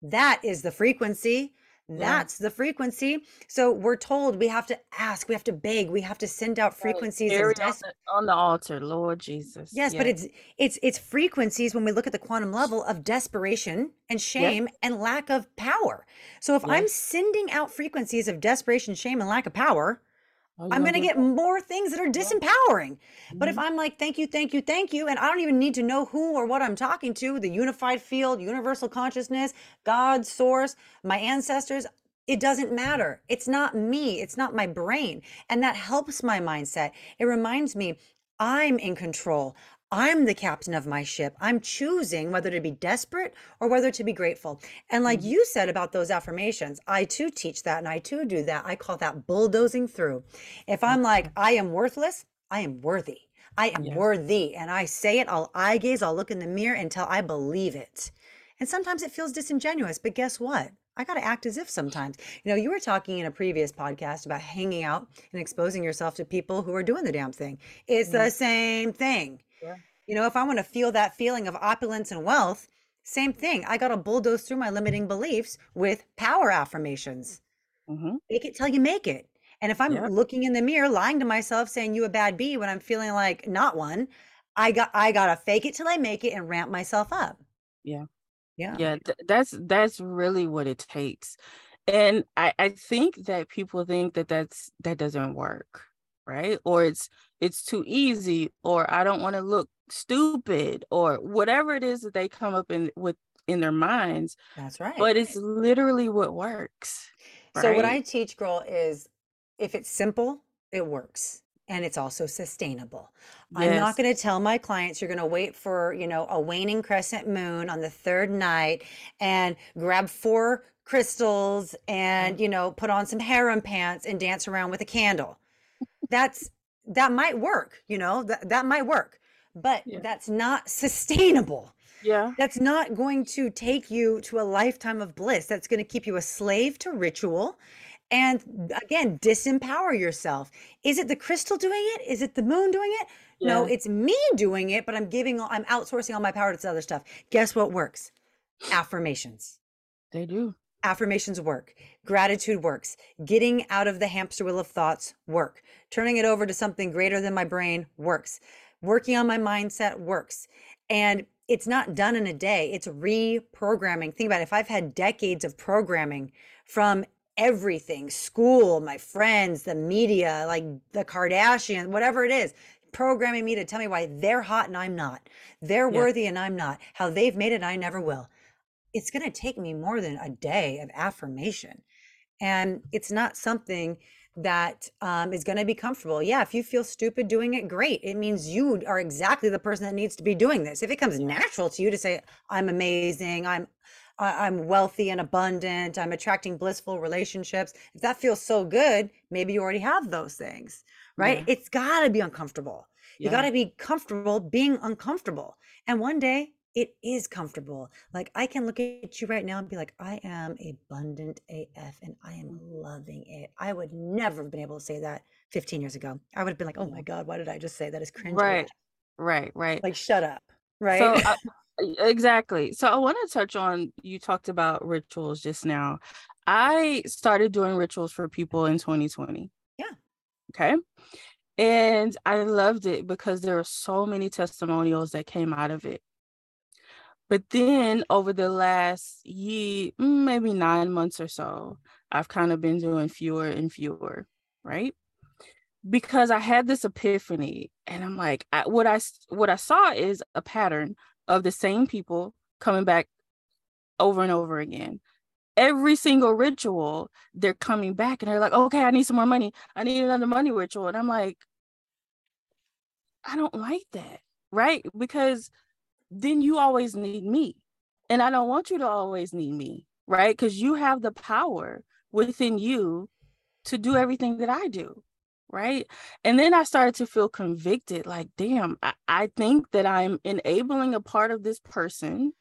That is the frequency. Yeah. That's the frequency. So we're told we have to ask, we have to beg, we have to send out frequencies on the, on the altar, Lord Jesus. Yes, but it's it's it's frequencies when we look at the quantum level of desperation and Yes. shame and lack of power. So if I'm sending out frequencies of desperation, shame, and lack of power, I'm gonna to get more things that are disempowering. But if Mhm. I'm like, thank you, thank you, thank you, and I don't even need to know who or what I'm talking to, the unified field, universal consciousness, God, source, my ancestors, it doesn't matter. It's not me, it's not my brain. And that helps my mindset. It reminds me I'm in control. I'm the captain of my ship. I'm choosing whether to be desperate or whether to be grateful. And like Mhm. you said about those affirmations, I too teach that and I too do that. I call that bulldozing through. If I'm like, I am worthless, I am worthy. I am Yeah. worthy. And I say it, I'll eye gaze, I'll look in the mirror until I believe it. And sometimes it feels disingenuous, but guess what? I got to act as if sometimes. You know, you were talking in a previous podcast about hanging out and exposing yourself to people who are doing the damn thing. It's Yeah. the same thing. Yeah. You know, if I want to feel that feeling of opulence and wealth, same thing. I got to bulldoze through my limiting beliefs with power affirmations. Mhm. Make it till you make it. And if I'm Yep. looking in the mirror, lying to myself, saying you a bad bee when I'm feeling like not one, I got I gotta fake it till I make it and ramp myself up. Yeah. Yeah. Yeah, th- that's that's really what it takes. And I I think that people think that that's that doesn't work, right? Or it's it's too easy or I don't want to look stupid or whatever it is that they come up in with in their minds, That's right. but it's literally what works, So what I teach, girl, is if it's simple, it works. And it's also sustainable. I'm not going to tell my clients you're going to wait for, you know, a waning crescent moon on the third night and grab four crystals and, mm. you know, put on some harem pants and dance around with a candle. That's that might work, you know, that that might work. But Yeah. that's not sustainable. Yeah. That's not going to take you to a lifetime of bliss. That's going to keep you a slave to ritual and again, disempower yourself. Is it the crystal doing it? Is it the moon doing it? No, it's me doing it, but I'm giving, I'm outsourcing all my power to this other stuff. Guess what works? Affirmations. They do. Affirmations work. Gratitude works. Getting out of the hamster wheel of thoughts work. Turning it over to something greater than my brain works. Working on my mindset works. And it's not done in a day. It's reprogramming. Think about it. If I've had decades of programming from everything, school, my friends, the media, like the Kardashians, whatever it is, programming me to tell me why they're hot and I'm not. They're Yeah. worthy and I'm not. How they've made it, I never will it's going to take me more than a day of affirmation. And it's not something that um, is going to be comfortable. Yeah, if you feel stupid doing it, great. It means you are exactly the person that needs to be doing this. If it comes natural to you to say, I'm amazing, I'm I'm wealthy and abundant, I'm attracting blissful relationships. If that feels so good, maybe you already have those things, right? Yeah. It's got to be uncomfortable. You got to be comfortable being uncomfortable. And one day it is comfortable. Like I can look at you right now and be like, I am abundant AF and I am loving it. I would never have been able to say that 15 years ago. I would have been like, oh my mm. God, why did I just say that? It's cringe. Right. Right. Right. Like, shut up. Right. So uh, e- exactly. So I want to touch on you talked about rituals just now. I started doing rituals for people in 2020. Yeah. Okay. And I loved it because there were so many testimonials that came out of it. But then over the last year, mm, maybe nine months or so, I've kind of been doing fewer and fewer, right? Because I had this epiphany, and I'm like, I, what I what I saw is a pattern of the same people coming back over and over again. Every single ritual, they're coming back and they're like, okay, I need some more money. I need another money ritual. And I'm like, I don't like that, right? Because then you always need me. And I don't want you to always need me, right? Because you have the power within you to do everything that I do, right? And then I started to feel convicted like, damn, I, I think that I'm enabling a part of this person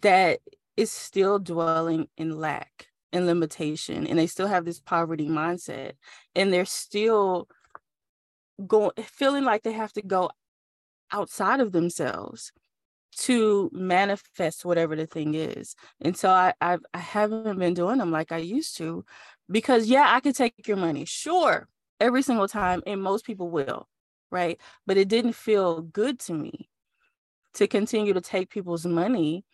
that is still dwelling in lack and limitation and they still have this poverty mindset and they're still going feeling like they have to go outside of themselves to manifest whatever the thing is. And so I I've, I haven't been doing them like I used to because yeah, I could take your money. Sure, every single time and most people will, right? But it didn't feel good to me to continue to take people's money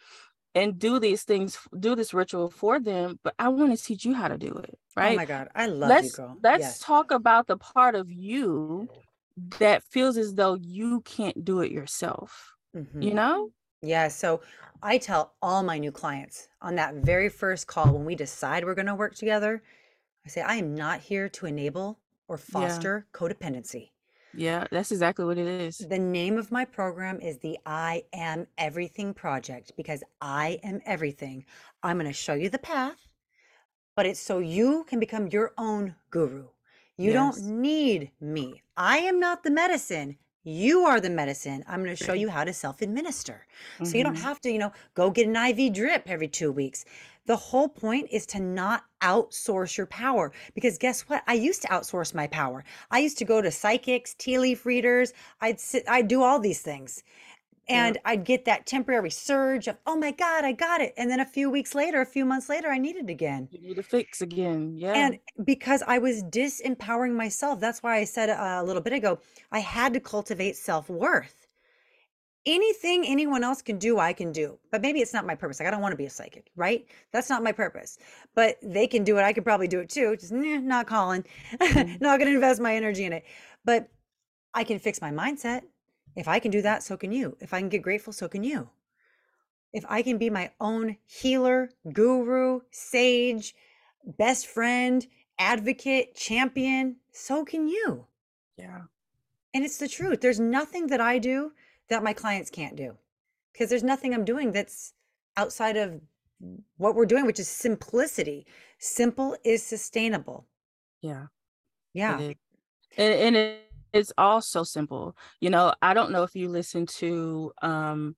and do these things, do this ritual for them, but I want to teach you how to do it, oh right? Oh my God, I love let's, you, girl. Let's yes. talk about the part of you that feels as though you can't do it yourself. Mm-hmm. You know? Yeah. So I tell all my new clients on that very first call when we decide we're going to work together, I say, I am not here to enable or foster yeah. codependency. Yeah, that's exactly what it is. The name of my program is the I Am Everything Project because I am everything. I'm going to show you the path, but it's so you can become your own guru. You yes. don't need me. I am not the medicine. You are the medicine. I'm going to show you how to self administer. Mm-hmm. So you don't mm-hmm. have to, you know, go get an IV drip every two weeks. The whole point is to not outsource your power because guess what? I used to outsource my power. I used to go to psychics, tea leaf readers. I'd sit, I'd do all these things and yeah. I'd get that temporary surge of, oh my God, I got it. And then a few weeks later, a few months later, I need it again. You need a fix again. Yeah. And because I was disempowering myself, that's why I said uh, a little bit ago, I had to cultivate self worth. Anything anyone else can do, I can do. But maybe it's not my purpose. Like, I don't want to be a psychic, right? That's not my purpose. But they can do it. I could probably do it too. Just nah, not calling, [laughs] mm-hmm. not going to invest my energy in it. But I can fix my mindset. If I can do that, so can you. If I can get grateful, so can you. If I can be my own healer, guru, sage, best friend, advocate, champion, so can you. Yeah. And it's the truth. There's nothing that I do that my clients can't do because there's nothing I'm doing that's outside of what we're doing, which is simplicity. Simple is sustainable. Yeah. Yeah. And, and it it's all so simple. You know, I don't know if you listen to um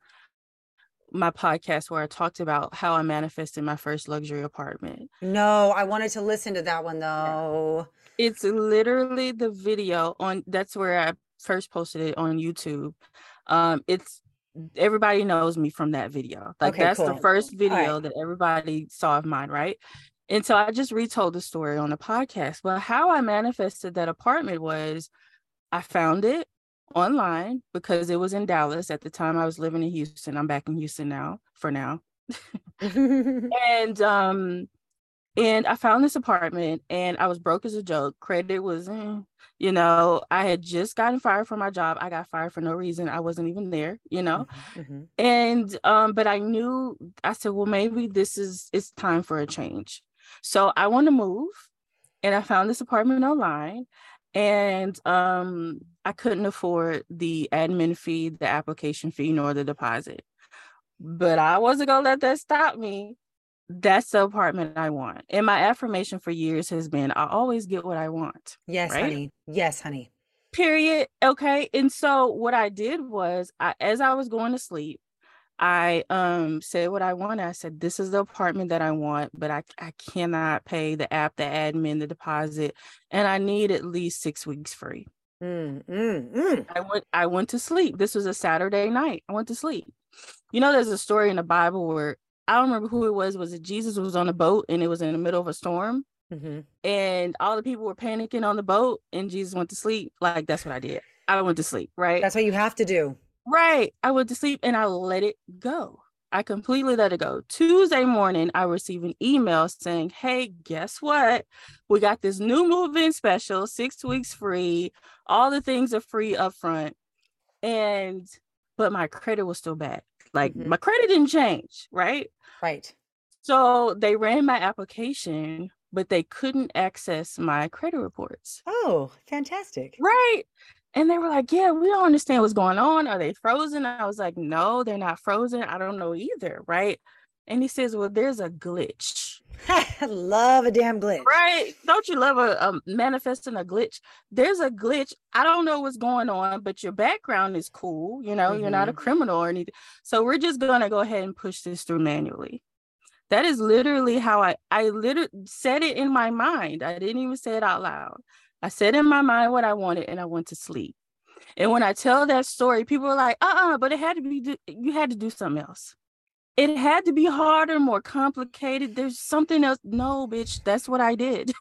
my podcast where I talked about how I manifested my first luxury apartment. No, I wanted to listen to that one though. It's literally the video on that's where I first posted it on YouTube. Um it's everybody knows me from that video. Like okay, that's cool. the first video right. that everybody saw of mine, right? And so I just retold the story on the podcast. But how I manifested that apartment was I found it online because it was in Dallas at the time I was living in Houston. I'm back in Houston now for now. [laughs] [laughs] and um and I found this apartment and I was broke as a joke. Credit was eh, you know, I had just gotten fired from my job. I got fired for no reason. I wasn't even there, you know. Mm-hmm. mm-hmm. And um but I knew I said, well maybe this is it's time for a change. So I want to move and I found this apartment online and um I couldn't afford the admin fee, the application fee, nor the deposit. But I wasn't gonna let that stop me. That's the apartment I want. And my affirmation for years has been I always get what I want. Yes, right? honey. Yes, honey. Period. Okay. And so what I did was I as I was going to sleep, I um said what I wanted. I said, this is the apartment that I want, but I, I cannot pay the app, the admin, the deposit, and I need at least six weeks free. Mm, mm, mm. I went I went to sleep. This was a Saturday night. I went to sleep. You know, there's a story in the Bible where I don't remember who it was. Was it Jesus was on a boat and it was in the middle of a storm? Mm-hmm. And all the people were panicking on the boat, and Jesus went to sleep. Like that's what I did. I went to sleep, right? That's what you have to do. Right. I went to sleep and I let it go. I completely let it go. Tuesday morning, I received an email saying, Hey, guess what? We got this new move-in special, six weeks free. All the things are free up front. And but my credit was still bad. Like mm-hmm. my credit didn't change, right? Right. So they ran my application, but they couldn't access my credit reports. Oh, fantastic. Right. And they were like, Yeah, we don't understand what's going on. Are they frozen? I was like, No, they're not frozen. I don't know either. Right. And he says, Well, there's a glitch. I [laughs] love a damn glitch. Right. Don't you love a, a manifesting a glitch? There's a glitch. I don't know what's going on, but your background is cool. You know, mm-hmm. you're not a mm-hmm. criminal or anything. So we're just going to go ahead and push this through manually. That is literally how I I literally said it in my mind. I didn't even say it out loud. I said in my mind what I wanted and I went to sleep. And when I tell that story, people are like, uh-uh, but it had to be you had to do something else. It had to be harder, more complicated. There's something else. No, bitch, that's what I did.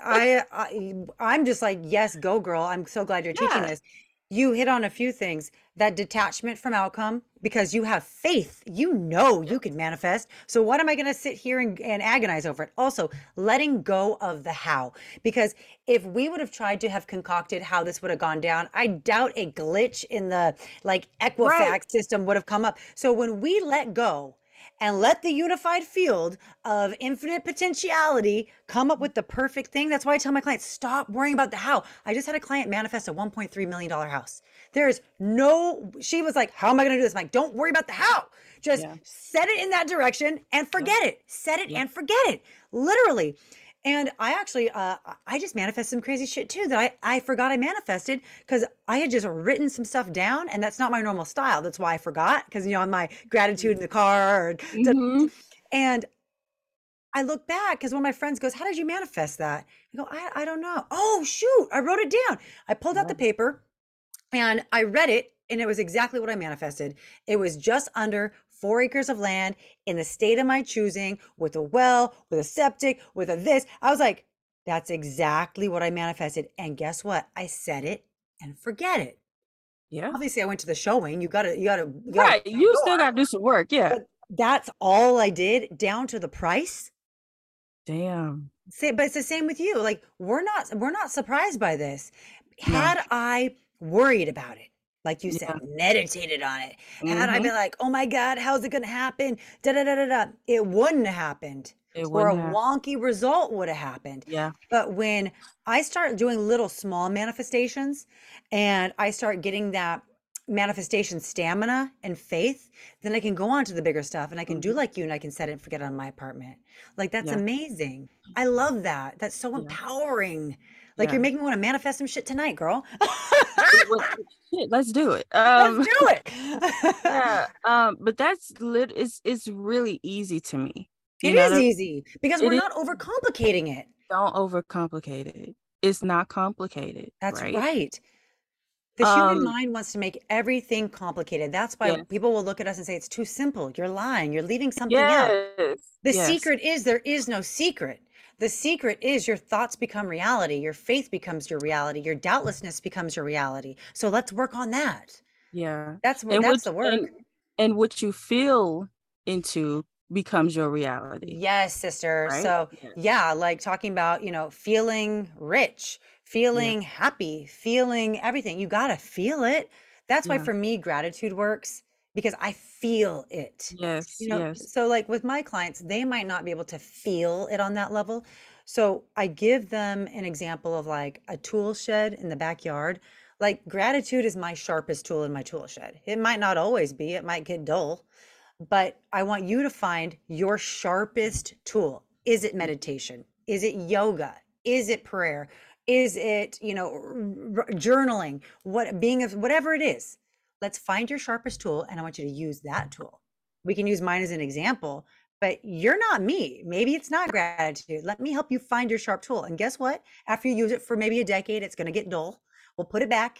I, I I'm just like, yes, go girl. I'm so glad you're teaching this. You hit on a few things. That detachment from outcome because you have faith. You know you can manifest. So what am I going to sit here and, and agonize over it? Also, letting go of the how. Because if we would have tried to have concocted how this would have gone down, I doubt a glitch in the like Equifax system would have come up. So when we let go and let the unified field of infinite potentiality come up with the perfect thing. That's why I tell my clients stop worrying about the how. I just had a client manifest a $1.3 million house. There is no, she was like, How am I going to do this? I'm like, don't worry about the how. Just Yeah. set it in that direction and forget it. Set it Yeah. and forget it. Literally. And I actually, uh, I just manifested some crazy shit too that I, I forgot I manifested because I had just written some stuff down and that's not my normal style. That's why I forgot because, you know, on my gratitude in the car. Or, Mhm. and I look back because one of my friends goes, How did you manifest that? I go, I, I don't know. Oh, shoot. I wrote it down. I pulled out the paper and I read it, and it was exactly what I manifested. It was just under four acres of land in the state of my choosing with a well, with a septic, with a this. I was like, That's exactly what I manifested. And guess what? I said it and forget it. Yeah. Obviously, I went to the showing. You gotta, you gotta, you gotta Right. You still door. got to do some work. Yeah. But that's all I did down to the price. Damn. Say, but it's the same with you. Like we're not we're not surprised by this. No. Had I worried about it, like you said, Yeah. meditated on it, had I Mhm. been like, "Oh my God, how's it gonna happen?" Da da da da da. It wouldn't have happened, It or a wouldn't have. wonky result would have happened. Yeah. But when I start doing little small manifestations, and I start getting that manifestation stamina and faith, then I can go on to the bigger stuff, and I can do Mhm. like you, and I can set it and forget it on my apartment. Like that's Yeah. amazing. I love that. That's so Yeah. empowering. Like Yeah. you're making me want to manifest some shit tonight, girl. [laughs] Shit, let's do it. Let's Um, do it. [laughs] yeah. Um, but that's lit. It's it's really easy to me. You It is easy because we're is- not overcomplicating it. Don't overcomplicate it. It's not complicated. That's right. right. The human Um, mind wants to make everything complicated. That's why people will look at us and say it's too simple. You're lying. You're leaving something out. Yes. The yes. secret is there is no secret. The secret is your thoughts become reality. Your faith becomes your reality. Your doubtlessness becomes your reality. So let's work on that. Yeah. That's what that's what the work. and, and what you feel into becomes your reality. Yes, sister. Right? So Yes. yeah, like talking about, you know, feeling rich, feeling happy, feeling everything. You got to feel it. That's why for me gratitude works because I feel it. Yes. You know, yes. so like with my clients, they might not be able to feel it on that level. So I give them an example of like a tool shed in the backyard. Like gratitude is my sharpest tool in my tool shed. It might not always be, it might get dull, but I want you to find your sharpest tool. Is it mm. meditation? Is it yoga? Is it prayer? Is it, you know, r- r- journaling? What being of whatever it is. Let's find your sharpest tool and I want you to use that tool. We can use mine as an example, but you're not me. Maybe it's not gratitude. Let me help you find your sharp tool. And guess what? After you use it for maybe a decade, it's going to get dull. We'll put it back.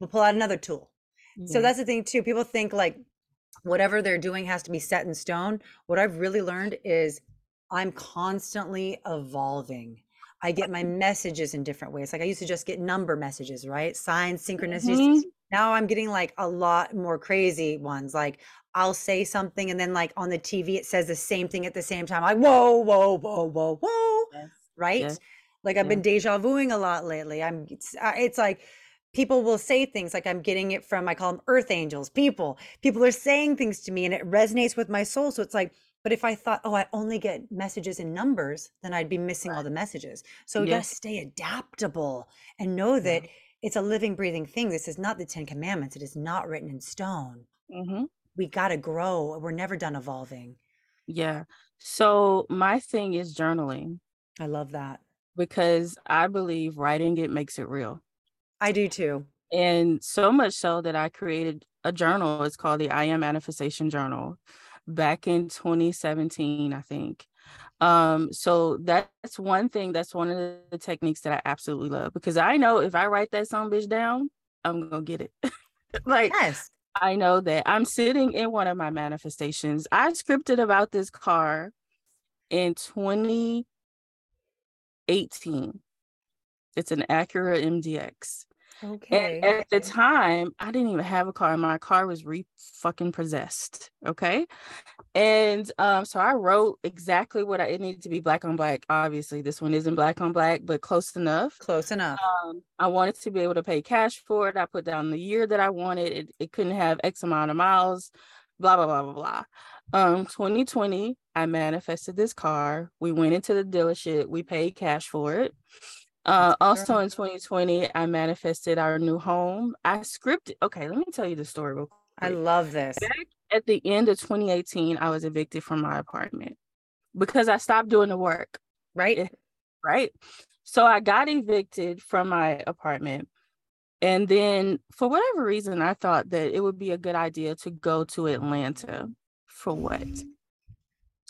We'll pull out another tool. So that's the thing too. People think like whatever they're doing has to be set in stone. What I've really learned is I'm constantly evolving. I get my [laughs] messages in different ways. Like I used to just get number messages, right? Signs, synchronicities. Mhm. Now I'm getting like a lot more crazy ones. Like I'll say something and then like on the TV it says the same thing at the same time. Like whoa, whoa, whoa, whoa, whoa. Yes. Right? Yes. Like I've Yeah. been deja vuing a lot lately. I'm it's, it's like people will say things like I'm getting it from I call them earth angels, people. People are saying things to me and it resonates with my soul. So it's like, but if I thought, oh, I only get messages in numbers, then I'd be missing all the messages. So we gotta stay adaptable and know Yeah. It's a living, breathing thing. This is not the Ten Commandments. It is not written in stone. Mhm. We got to grow. We're never done evolving. Yeah. So my thing is journaling I love that. because I believe writing it makes it real. I do too. And so much so that I created a journal. It's called the I Am Manifestation Journal. back in 2017, I think. Um, so that's one thing. That's one of the techniques that I absolutely love because I know if I write that song bitch down, I'm gonna get it. [laughs] like yes. I know that I'm sitting in one of my manifestations. I scripted about this car in 2018. It's an Acura MDX. Okay. And at the time, I didn't even have a car. My car was re fucking possessed. Okay. And um, so I wrote exactly what I it needed to be black on black. Obviously, this one isn't black on black, but close enough. Close enough. Um, I wanted to be able to pay cash for it. I put down the year that I wanted. It, it couldn't have X amount of miles, blah, blah, blah, blah, blah. Um, 2020, I manifested this car. We went into the dealership, we paid cash for it. Uh, also in 2020, I manifested our new home. I scripted. Okay, let me tell you the story real quick. I love this. Back at the end of 2018, I was evicted from my apartment because I stopped doing the work. Right. Eh, right. So I got evicted from my apartment. And then for whatever reason, I thought that it would be a good idea to go to Atlanta. For what?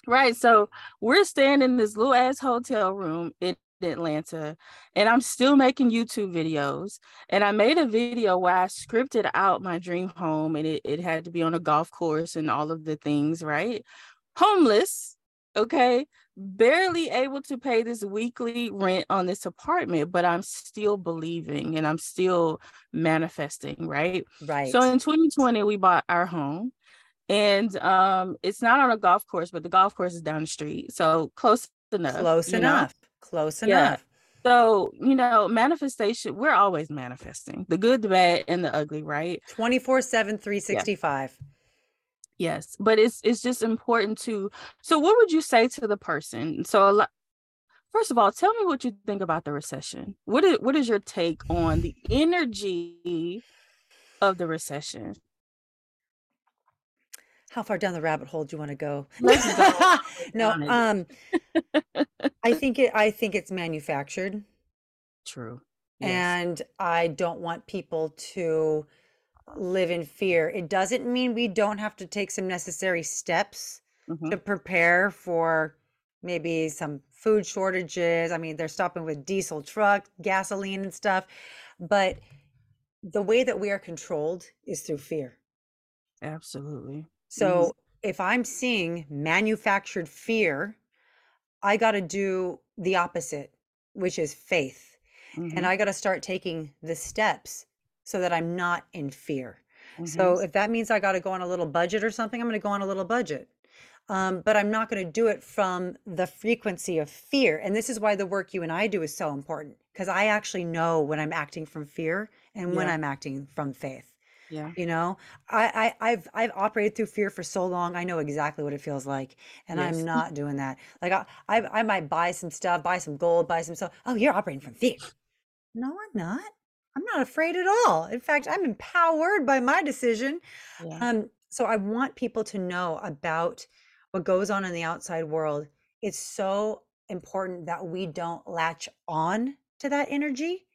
Right. So we're staying in this little ass hotel room. It Atlanta and I'm still making YouTube videos. And I made a video where I scripted out my dream home and it, it had to be on a golf course and all of the things, right? Homeless, okay, barely able to pay this weekly rent on this apartment, but I'm still believing and I'm still manifesting, right? Right. So in 2020, we bought our home and um it's not on a golf course but the golf course is down the street so close enough close enough Close enough. Yeah. So, you know, manifestation, we're always manifesting the good, the bad, and the ugly, right? 24 7, 365. Yeah. Yes. But it's it's just important to so what would you say to the person? So a lot first of all, tell me what you think about the recession. What is what is your take on the energy of the recession? How far down the rabbit hole do you want to go? [laughs] go. [laughs] no, um, [laughs] I think it. I think it's manufactured. True. Yes. And I don't want people to live in fear. It doesn't mean we don't have to take some necessary steps mm-hmm. to prepare for maybe some food shortages. I mean, they're stopping with diesel truck, gasoline and stuff, but the way that we are controlled is through fear. Absolutely. So if I'm seeing manufactured fear, I got to do the opposite, which is faith. Mm-hmm. And I got to start taking the steps so that I'm not in fear. Mm-hmm. So if that means I got to go on a little budget or something, I'm going to go on a little budget. Um, but I'm not going to do it from the frequency of fear. And this is why the work you and I do is so important because I actually know when I'm acting from fear and when I'm acting from faith. Yeah. You know, I, I I've I've operated through fear for so long. I know exactly what it feels like, and yes. I'm not doing that. Like I, I I might buy some stuff, buy some gold, buy some stuff. Oh, you're operating from fear. No, I'm not. I'm not afraid at all. In fact, I'm empowered by my decision. Yeah. Um, so I want people to know about what goes on in the outside world. It's so important that we don't latch on to that energy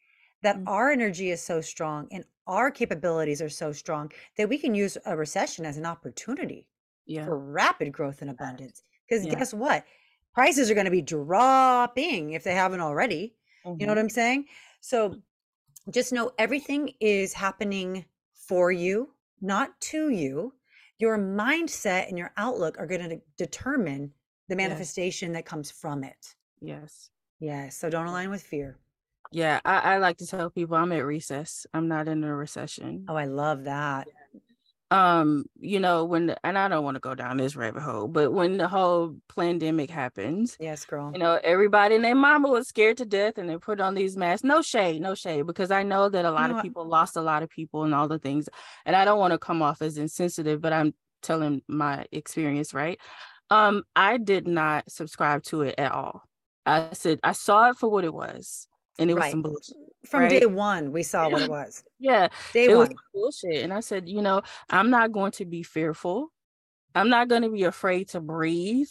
that mm-hmm. our energy is so strong and our capabilities are so strong that we can use a recession as an opportunity yeah. for rapid growth and abundance. Because yeah. guess what? Prices are going to be dropping if they haven't already. Mm-hmm. You know what mm-hmm. I'm saying? So just know everything is happening for you, not to you. Your mindset and your outlook are going to determine the manifestation yes. that comes from it. Yes. Yes. So don't align with fear. Yeah, I, I like to tell people I'm at recess. I'm not in a recession. Oh, I love that. Um, you know, when and I don't want to go down this rabbit hole, but when the whole pandemic happens, yes, girl, you know, everybody and their mama was scared to death and they put on these masks. No shade, no shade, because I know that a lot of people lost a lot of people and all the things. And I don't want to come off as insensitive, but I'm telling my experience, right? Um, I did not subscribe to it at all. I said I saw it for what it was and it was some bullshit. From right? day one, we saw what it was. yeah, day it one. was bullshit. And I said, you know, I'm not going to be fearful. I'm not going to be afraid to breathe.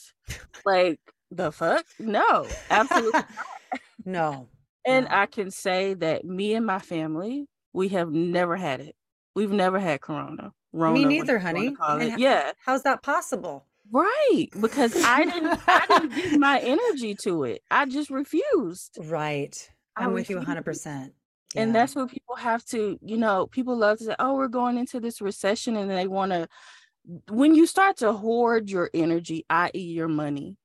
like the fuck? No, absolutely [laughs] no. And no. I can say that me and my family, we have never had it. We've never had corona. Rona, Me neither, honey. Yeah. How's that possible? Right. Because I didn't I didn't give [laughs] my energy to it. I just refused. Right. I'm with you 100%. And Yeah. that's what people have to, you know, people love to say, oh, we're going into this recession and they want to when you start to hoard your energy, i.e. your money,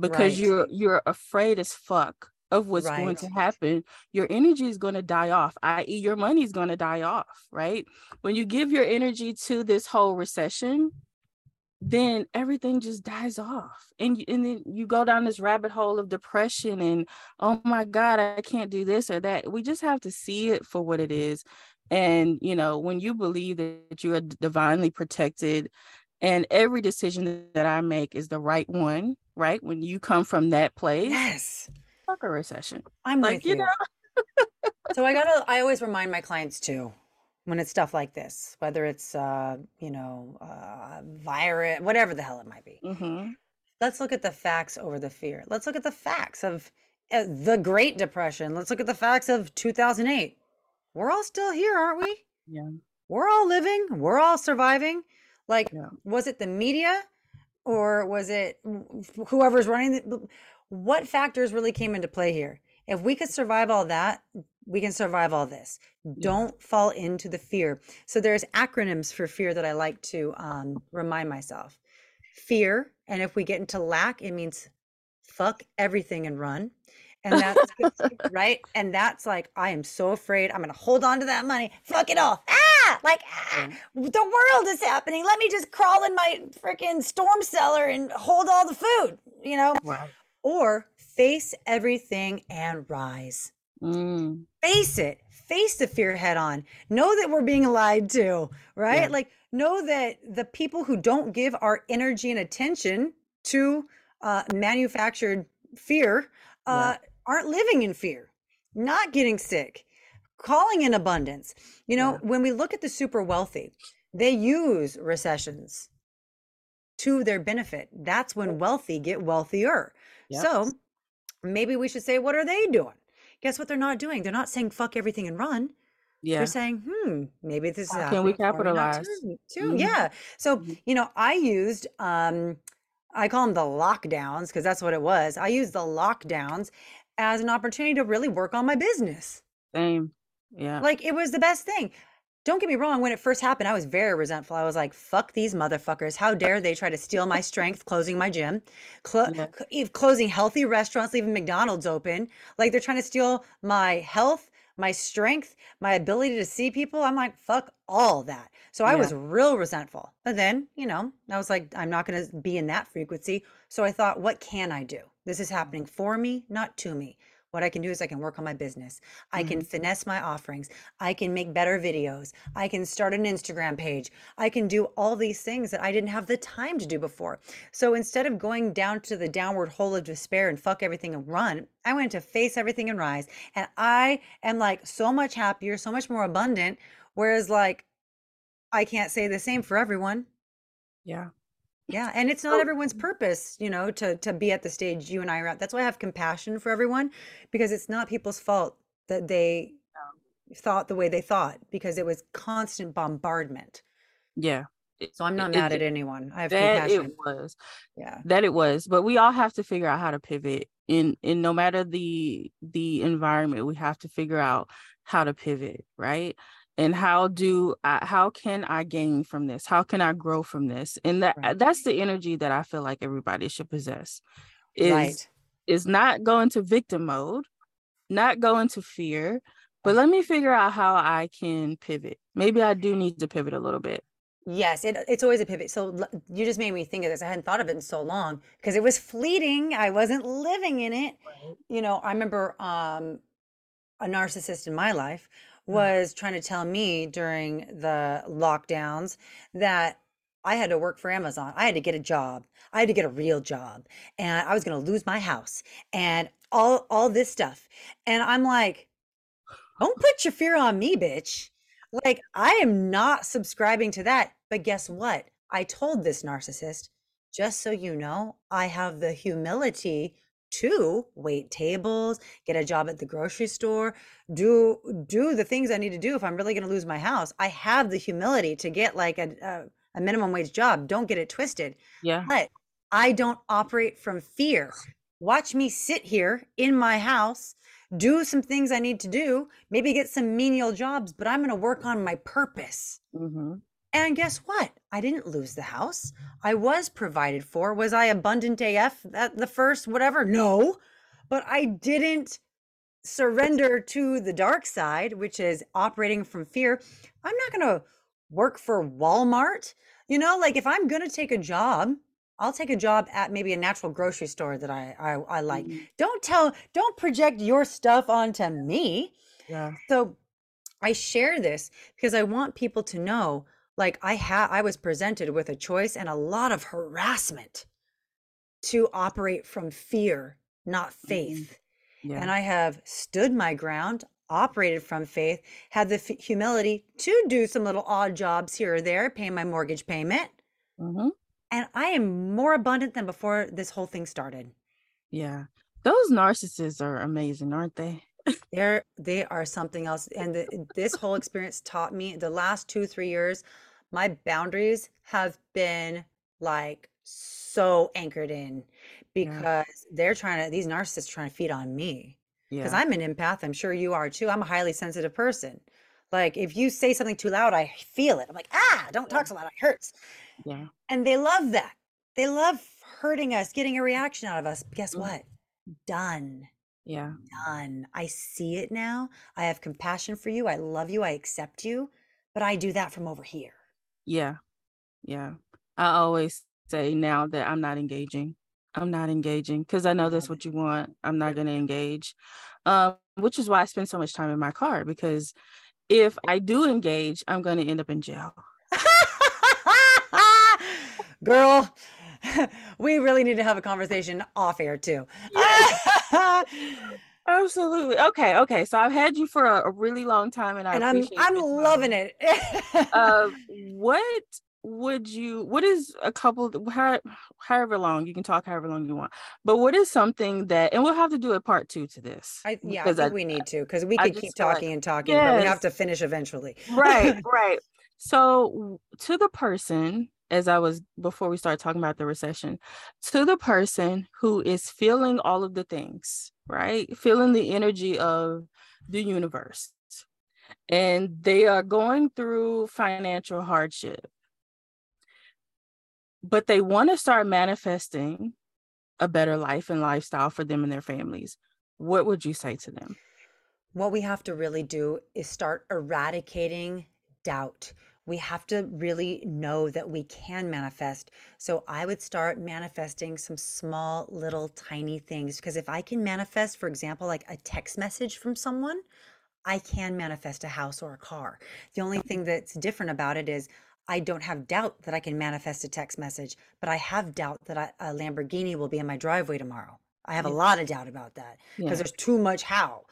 because Right. you're you're afraid as fuck of what's going Right. to happen, your energy is going to die off, i.e. your money is going to die off, right? When you give your energy to this whole recession, then everything just dies off. And you, and then you go down this rabbit hole of depression and oh my god i can't do this or that. We just have to see it for what it is. And you know when you believe that you are divinely protected and every decision that i make is the right one right? When you come from that place Yes. fuck a recession. I'm like you you. know? So I gotta, I always remind my clients too, when it's stuff like this, whether it's, uh, you know, uh, virus, whatever the hell it might be. Mhm. Let's look at the facts over the fear. Let's look at the facts of uh, the Great Depression. Let's look at the facts of 2008. We're all still here, aren't we? yeah We're all living. We're all surviving. Like, yeah was it the media or was it whoever's running the, what factors really came into play here if we could survive all that we can survive all this. Yeah. Don't fall into the fear. So there's acronyms for fear that i like to um, remind myself. Fear and if we get into lack it means fuck everything and run. And that's [laughs] right? And that's like i am so afraid. I'm gonna hold on to that money. Fuck it all ah! Like ah, the world is happening. Let me just crawl in my freaking storm cellar and hold all the food you know? Right or face everything and rise mm, face it face the fear head on. Know that we're being lied to right? Yeah. Like know that the people who don't give our energy and attention to uh, manufactured fear yeah. uh, aren't living in fear not getting sick calling in abundance. You know yeah. when we look at the super wealthy they use recessions to their benefit. That's when wealthy get wealthier. Yep so maybe we should say, what are they doing? Guess what they're not doing? They're not saying fuck everything and run. Yeah. They're saying, hmm, maybe this is how can we happening for me not capitalize to. too. hmm Yeah. So, hmm you know, I used um I call them the lockdowns because that's what it was. I used the lockdowns as an opportunity to really work on my business. same yeah Like it was the best thing. Don't get me wrong, when it first happened, I was very resentful. I was like, fuck these motherfuckers. How dare they try to steal my strength, closing my gym, clo- [laughs] yeah closing healthy restaurants, leaving McDonald's open. Like they're trying to steal my health, my strength, my ability to see people. I'm like, fuck all that. So I yeah was real resentful. But then, you know, I was like, I'm not going to be in that frequency. So I thought, what can I do? This is happening for me, not to me. What I can do is I can work on my business. I can hmm finesse my offerings. I can make better videos. I can start an Instagram page. I can do all these things that I didn't have the time to do before. So instead of going down to the downward hole of despair and fuck everything and run, I went to face everything and rise. And I am like so much happier, so much more abundant. Whereas, like, I can't say the same for everyone. yeah Yeah, and it's not so everyone's purpose, you know, to to be at the stage you and I are at. That's why I have compassion for everyone because it's not people's fault that they thought the way they thought because it was constant bombardment. yeah So I'm not it, mad it at anyone. I have that it compassion. was Yeah. that it was but we all have to figure out how to pivot in in no matter the the environment we have to figure out how to pivot right and how do I, how can i gain from this how can i grow from this and that Right. that's the energy that i feel like everybody should possess is Right. is not go into victim mode not go into fear but let me figure out how i can pivot maybe i do need to pivot a little bit Yes, it, it's always a pivot. So you just made me think of this. I hadn't thought of it in so long because it was fleeting. I wasn't living in it. You know, I remember um, a narcissist in my life. Mm. was trying to tell me during the lockdowns that I had to work for Amazon. I had to get a job. I had to get a real job, and I was going to lose my house and all all this stuff. And I'm like, don't put your fear on me, bitch. Like, I am not subscribing to that. But guess what? I told this narcissist, just so you know, I have the humility to wait tables, get a job at the grocery store, do do the things I need to do if I'm really going to lose my house. I have the humility to get like a, a a minimum wage job. Don't get it twisted. Yeah. But I don't operate from fear. Watch me sit here in my house, do some things I need to do, maybe get some menial jobs, but I'm going to work on my purpose. Mm-hmm. And guess what? I didn't lose the house. I was provided for. Was I abundant AF at the first, whatever? No, but I didn't surrender to the dark side, which is operating from fear. I'm not going to work for Walmart. You know, like if I'm going to take a job, I'll take a job at maybe a natural grocery store that I I, I like. Mhm. Don't tell, don't project your stuff onto me. Yeah. So I share this because I want people to know like I had I was presented with a choice and a lot of harassment to operate from fear, not faith. Yeah. And I have stood my ground, operated from faith, had the f- humility to do some little odd jobs here or there, pay my mortgage payment, mm-hmm. and I am more abundant than before this whole thing started. Yeah. Those narcissists are amazing, aren't they? They're they are something else. And the, this whole experience taught me the last two, three years, my boundaries have been like so anchored in Yeah. because they're trying to, these narcissists trying to feed on me. Because Yeah. I'm an empath. I'm sure you are too. I'm a highly sensitive person. Like if you say something too loud, I feel it. I'm like, ah, don't Yeah. talk so loud. It hurts. Yeah. And they love that. They love hurting us, getting a reaction out of us. Guess Mm. what? Done Yeah. done. I see it now. I have compassion for you. I love you. I accept you. But I do that from over here. Yeah. Yeah. I always say now that I'm not engaging. I'm not engaging because I know that's what you want. I'm not going to engage. Um, which is why I spend so much time in my car because if I do engage, I'm going to end up in jail. [laughs] Girl, [laughs] we really need to have a conversation off air too. [laughs] Absolutely. Okay. Okay. So I've had you for a, a really long time and I and I'm I'm loving it. [laughs] uh, what would you what is a couple how, however long you can talk however long you want but what is something that and we'll have to do a part two to this I, yeah, I because think we need to because we I could keep feel like- talking and talking, but we have Yes. to finish eventually. right right so to the person as i was before we start talking about the recession to the person who is feeling all of the things right? Feeling the energy of the universe. And they are going through financial hardship. But they want to start manifesting a better life and lifestyle for them and their families. What would you say to them? What we have to really do is start eradicating doubt. We have to really know that we can manifest. So I would start manifesting some small, little, tiny things. Because if I can manifest, for example, like a text message from someone, I can manifest a house or a car. The only thing that's different about it is I don't have doubt that I can manifest a text message, but I have doubt that I, a Lamborghini will be in my driveway tomorrow. I have a lot of doubt about that because yeah there's too much how.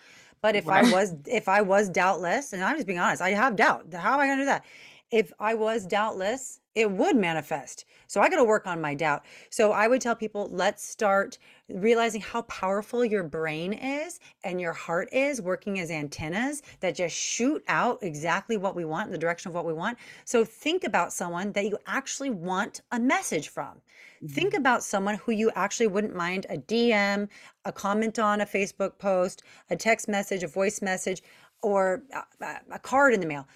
But if. I was if I was doubtless, and I'm just being honest, I have doubt. How am I gonna do that? If I was doubtless, it would manifest. So I got to work on my doubt. So I would tell people, let's start realizing how powerful your brain is and your heart is working as antennas that just shoot out exactly what we want in the direction of what we want. So think about someone that you actually want a message from. Think mm-hmm. about someone who you actually wouldn't mind a DM, a comment on a Facebook post, a text message, a voice message, or a, a- a card in the mail.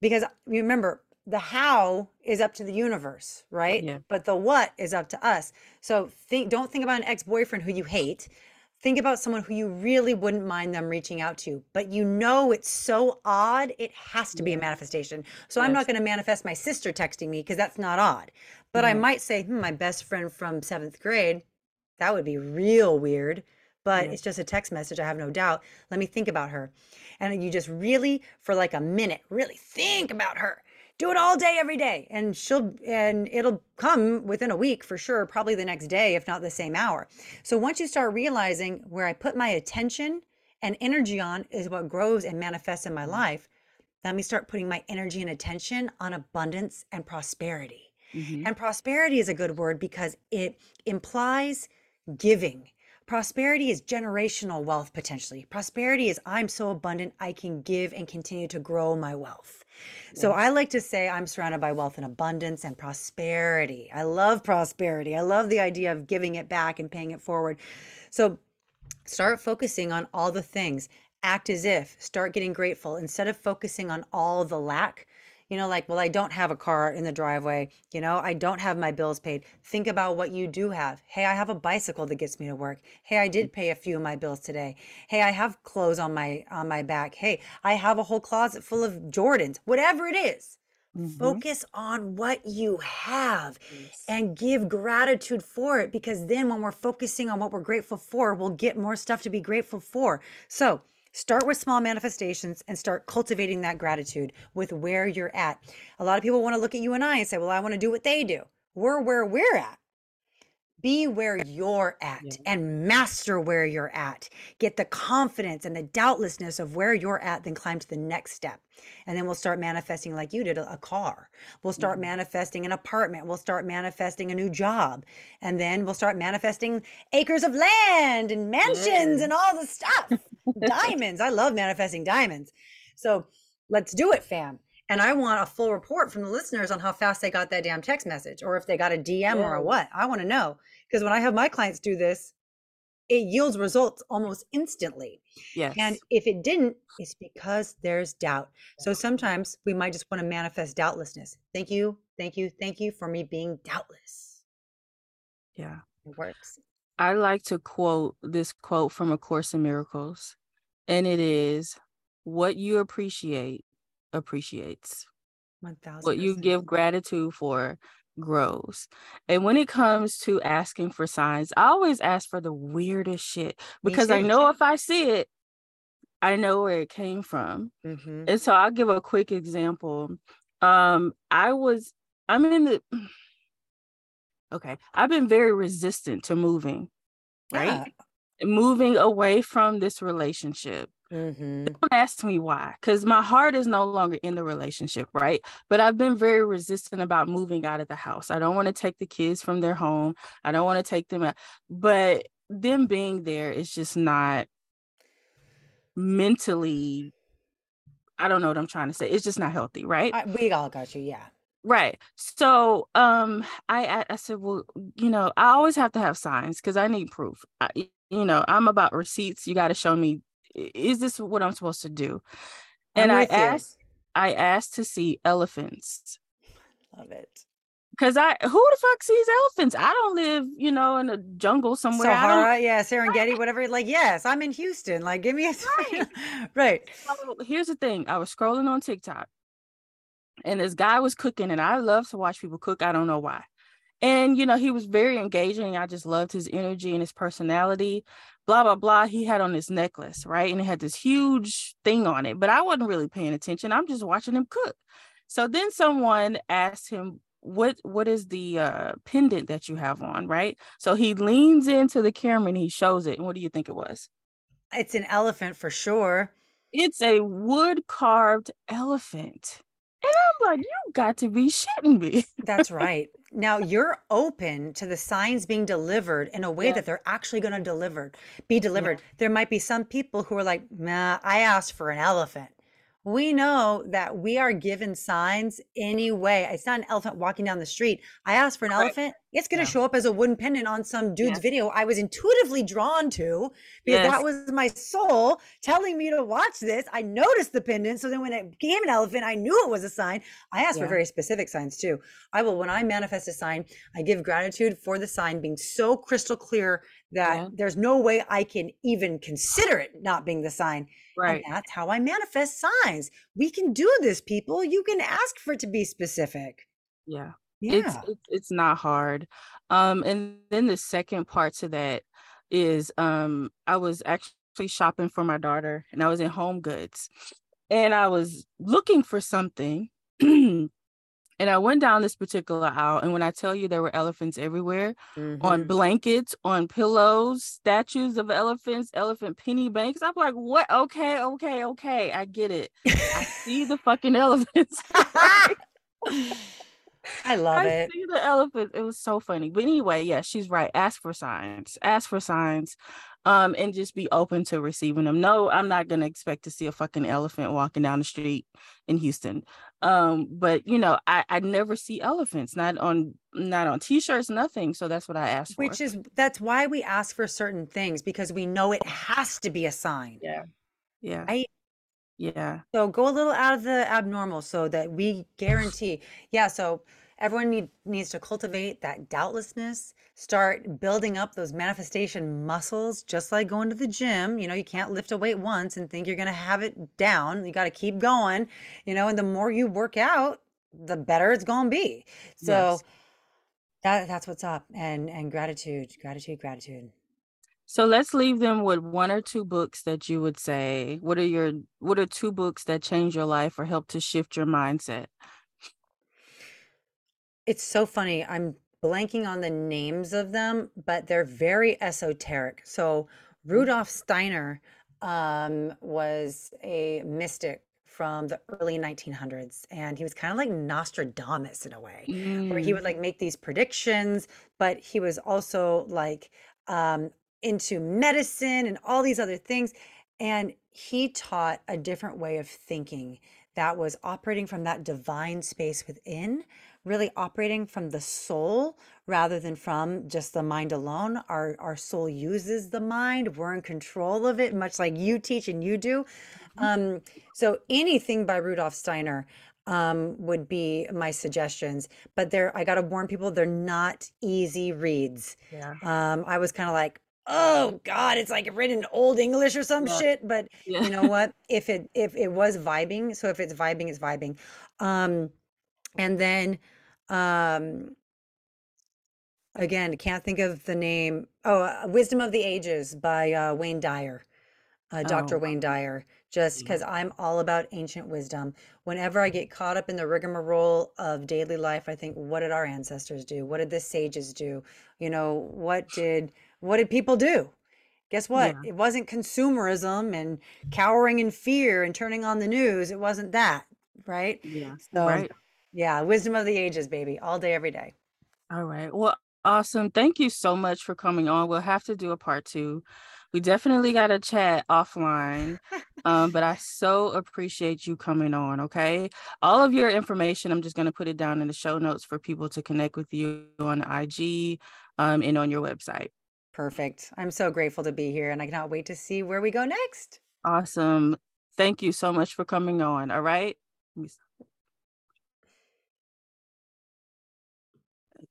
Because remember, the how is up to the universe, right? Yeah. But the what is up to us. So think don't think about an ex-boyfriend who you hate. Think about someone who you really wouldn't mind them reaching out to, but you know it's so odd, it has to be a manifestation. So I'm not going to manifest my sister texting me because that's not odd. But I might say, hmm, my best friend from seventh grade, that would be real weird. But Yeah. it's just a text message, I have no doubt. Let me think about her. And you just really, for like a minute, really think about her. Do it all day, every day. And she'll, and it'll come within a week for sure, probably the next day, if not the same hour. So once you start realizing where I put my attention and energy on is what grows and manifests in my life, let me start putting my energy and attention on abundance and prosperity. Mhm. And prosperity is a good word because it implies giving. Prosperity is generational wealth potentially. Prosperity is I'm so abundant, I can give and continue to grow my wealth. So I like to say I'm surrounded by wealth and abundance and prosperity. I love prosperity. I love the idea of giving it back and paying it forward. So start focusing on all the things. Act as if, start getting grateful instead of focusing on all the lack you know, like, well, I don't have a car in the driveway. You know, I don't have my bills paid. Think about what you do have. Hey, I have a bicycle that gets me to work. Hey, I did pay a few of my bills today. Hey, I have clothes on my on my back. Hey, I have a whole closet full of Jordans. Whatever it is, Mm-hmm. Focus on what you have yes. and give gratitude for it because then when we're focusing on what we're grateful for, we'll get more stuff to be grateful for. So, Start with small manifestations and start cultivating that gratitude with where you're at. A lot of people want to look at you and I and say, well, I want to do what they do. We're where we're at. Be where you're at yeah. and master where you're at. Get the confidence and the doubtlessness of where you're at, then climb to the next step. And then we'll start manifesting like you did a, a car. We'll start mm-hmm. manifesting an apartment. We'll start manifesting a new job. And then we'll start manifesting acres of land and mansions and all the stuff. [laughs] diamonds. I love manifesting diamonds. So let's do it, fam. And I want a full report from the listeners on how fast they got that damn text message or if they got a DM yeah. or a what. I want to know. Because when I have my clients do this, it yields results almost instantly. Yes. And if it didn't, it's because there's doubt. So sometimes we might just want to manifest doubtlessness. Thank you, thank you, thank you for me being doubtless. Yeah. It works. I like to quote this quote from A Course in Miracles, and it is what you appreciate appreciates. 1000 What you give gratitude for grows. And when it comes to asking for signs, I always ask for the weirdest shit because I know if I see it, I know where it came from. Mm-hmm. And so I'll give a quick example. Um, I was, I'm in the, [sighs] okay, I've been very resistant to moving, right? Yeah. Moving away from this relationship. Mm-hmm. Don't ask me why, because my heart is no longer in the relationship, right? But I've been very resistant about moving out of the house. I don't want to take the kids from their home. I don't want to take them out. But them being there is just not mentally, I don't know what I'm trying to say. It's just not healthy, right? I, we all got you, yeah. Right. So um I I said, well, you know, I always have to have signs because I need proof. I, you know, I'm about receipts. You got to show me is this what I'm supposed to do? And I asked, I asked to see elephants. Love it. Cause I who the fuck sees elephants? I don't live, you know, in a jungle somewhere. Sahara, yeah, Serengeti, whatever. Like, yes, I'm in Houston. Like, give me a [laughs] right. right. So here's the thing. I was scrolling on TikTok and this guy was cooking, and I love to watch people cook. I don't know why. And you know, he was very engaging. I just loved his energy and his personality. Blah blah blah he had on this necklace right? And it had this huge thing on it but i wasn't really paying attention. I'm just watching him cook. So then someone asked him what what is the uh pendant that you have on? Right? So he leans into the camera and he shows it. And what do you think it was? It's an elephant for sure. It's a wood carved elephant. And I'm like, you got to be shitting me. That's right. [laughs] Now you're open to the signs being delivered in a way yeah. that they're actually going to deliver, be delivered. Yeah. There might be some people who are like, nah, I asked for an elephant we know that we are given signs anyway. It's not an elephant walking down the street. I asked for an right. elephant. It's going to yeah. show up as a wooden pendant on some dude's video I was intuitively drawn to because yes. that was my soul telling me to watch this. I noticed the pendant. So then when it became an elephant, I knew it was a sign. I asked yeah. for very specific signs too. I will, when I manifest a sign, I give gratitude for the sign being so crystal clear that yeah. there's no way I can even consider it not being the sign. Right. And that's how I manifest signs. We can do this, people. You can ask for it to be specific. Yeah. Yeah. It's, it's it's not hard. Um, and then the second part to that is um I was actually shopping for my daughter and I was in home goods and I was looking for something And [clears throat] I went down this particular aisle, and when I tell you there were elephants everywhere, mm-hmm. on blankets, on pillows, statues of elephants, elephant penny banks. I'm like, what? Okay, okay, okay. I get it. I see the [laughs] fucking elephants. [laughs] I love it. I it. see the elephant. It was so funny. But anyway, yeah, she's right. Ask for signs. Ask for signs. Um, and just be open to receiving them. No, I'm not gonna expect to see a fucking elephant walking down the street in Houston. Um, but you know, I, I never see elephants, not on not on t-shirts, nothing. So that's what I asked for. Which is that's why we ask for certain things because we know it has to be a sign. yeah. Yeah. Right? Yeah. So go a little out of the abnormal so that we [laughs] guarantee. Yeah, so everyone need, needs to cultivate that doubtlessness, start building up those manifestation muscles, just like going to the gym. You know, you can't lift a weight once and think you're going to have it down. You got to keep going, you know, and the more you work out, the better it's going to be. So Yes. that that's what's up. And and gratitude, gratitude, gratitude. So let's leave them with one or two books that you would say. What are your what are two books that change your life or help to shift your mindset? It's so funny. I'm blanking on the names of them, but they're very esoteric. So Rudolf Steiner um, was a mystic from the early 1900s, and he was kind of like Nostradamus in a way, where he Mm, would like make these predictions, but he was also like um, into medicine and all these other things. And he taught a different way of thinking that was operating from that divine space within really operating from the soul rather than from just the mind alone. Our our soul uses the mind. We're in control of it, much like you teach and you do. mhm. Um, so anything by Rudolf Steiner um, would be my suggestions. But they're I gotta warn people, they're not easy reads. Yeah. Um, I was kind of like, oh God, it's like written in old English or some Yeah. shit. But you know what? If it if it was vibing, so if it's vibing, it's vibing. Um, and then um again, can't think of the name. Oh, uh, Wisdom of the Ages by uh, Wayne Dyer, uh, Dr. Oh, Wayne Dyer. Just because I'm all about ancient wisdom. Whenever I get caught up in the rigmarole of daily life, I think, what did our ancestors do? What did the sages do? You know, what did what did people do? Guess what? Yeah. It wasn't consumerism and cowering in fear and turning on the news. It wasn't that, right? Yeah. So, Right. Yeah, wisdom of the ages, baby, all day, every day. All right. Well, awesome. Thank you so much for coming on. We'll have to do a part two. We definitely got to chat offline. Um, but I so appreciate you coming on. Okay. All of your information, I'm just going to put it down in the show notes for people to connect with you on IG um, and on your website. Perfect. I'm so grateful to be here and I cannot wait to see where we go next. Awesome. Thank you so much for coming on. All right.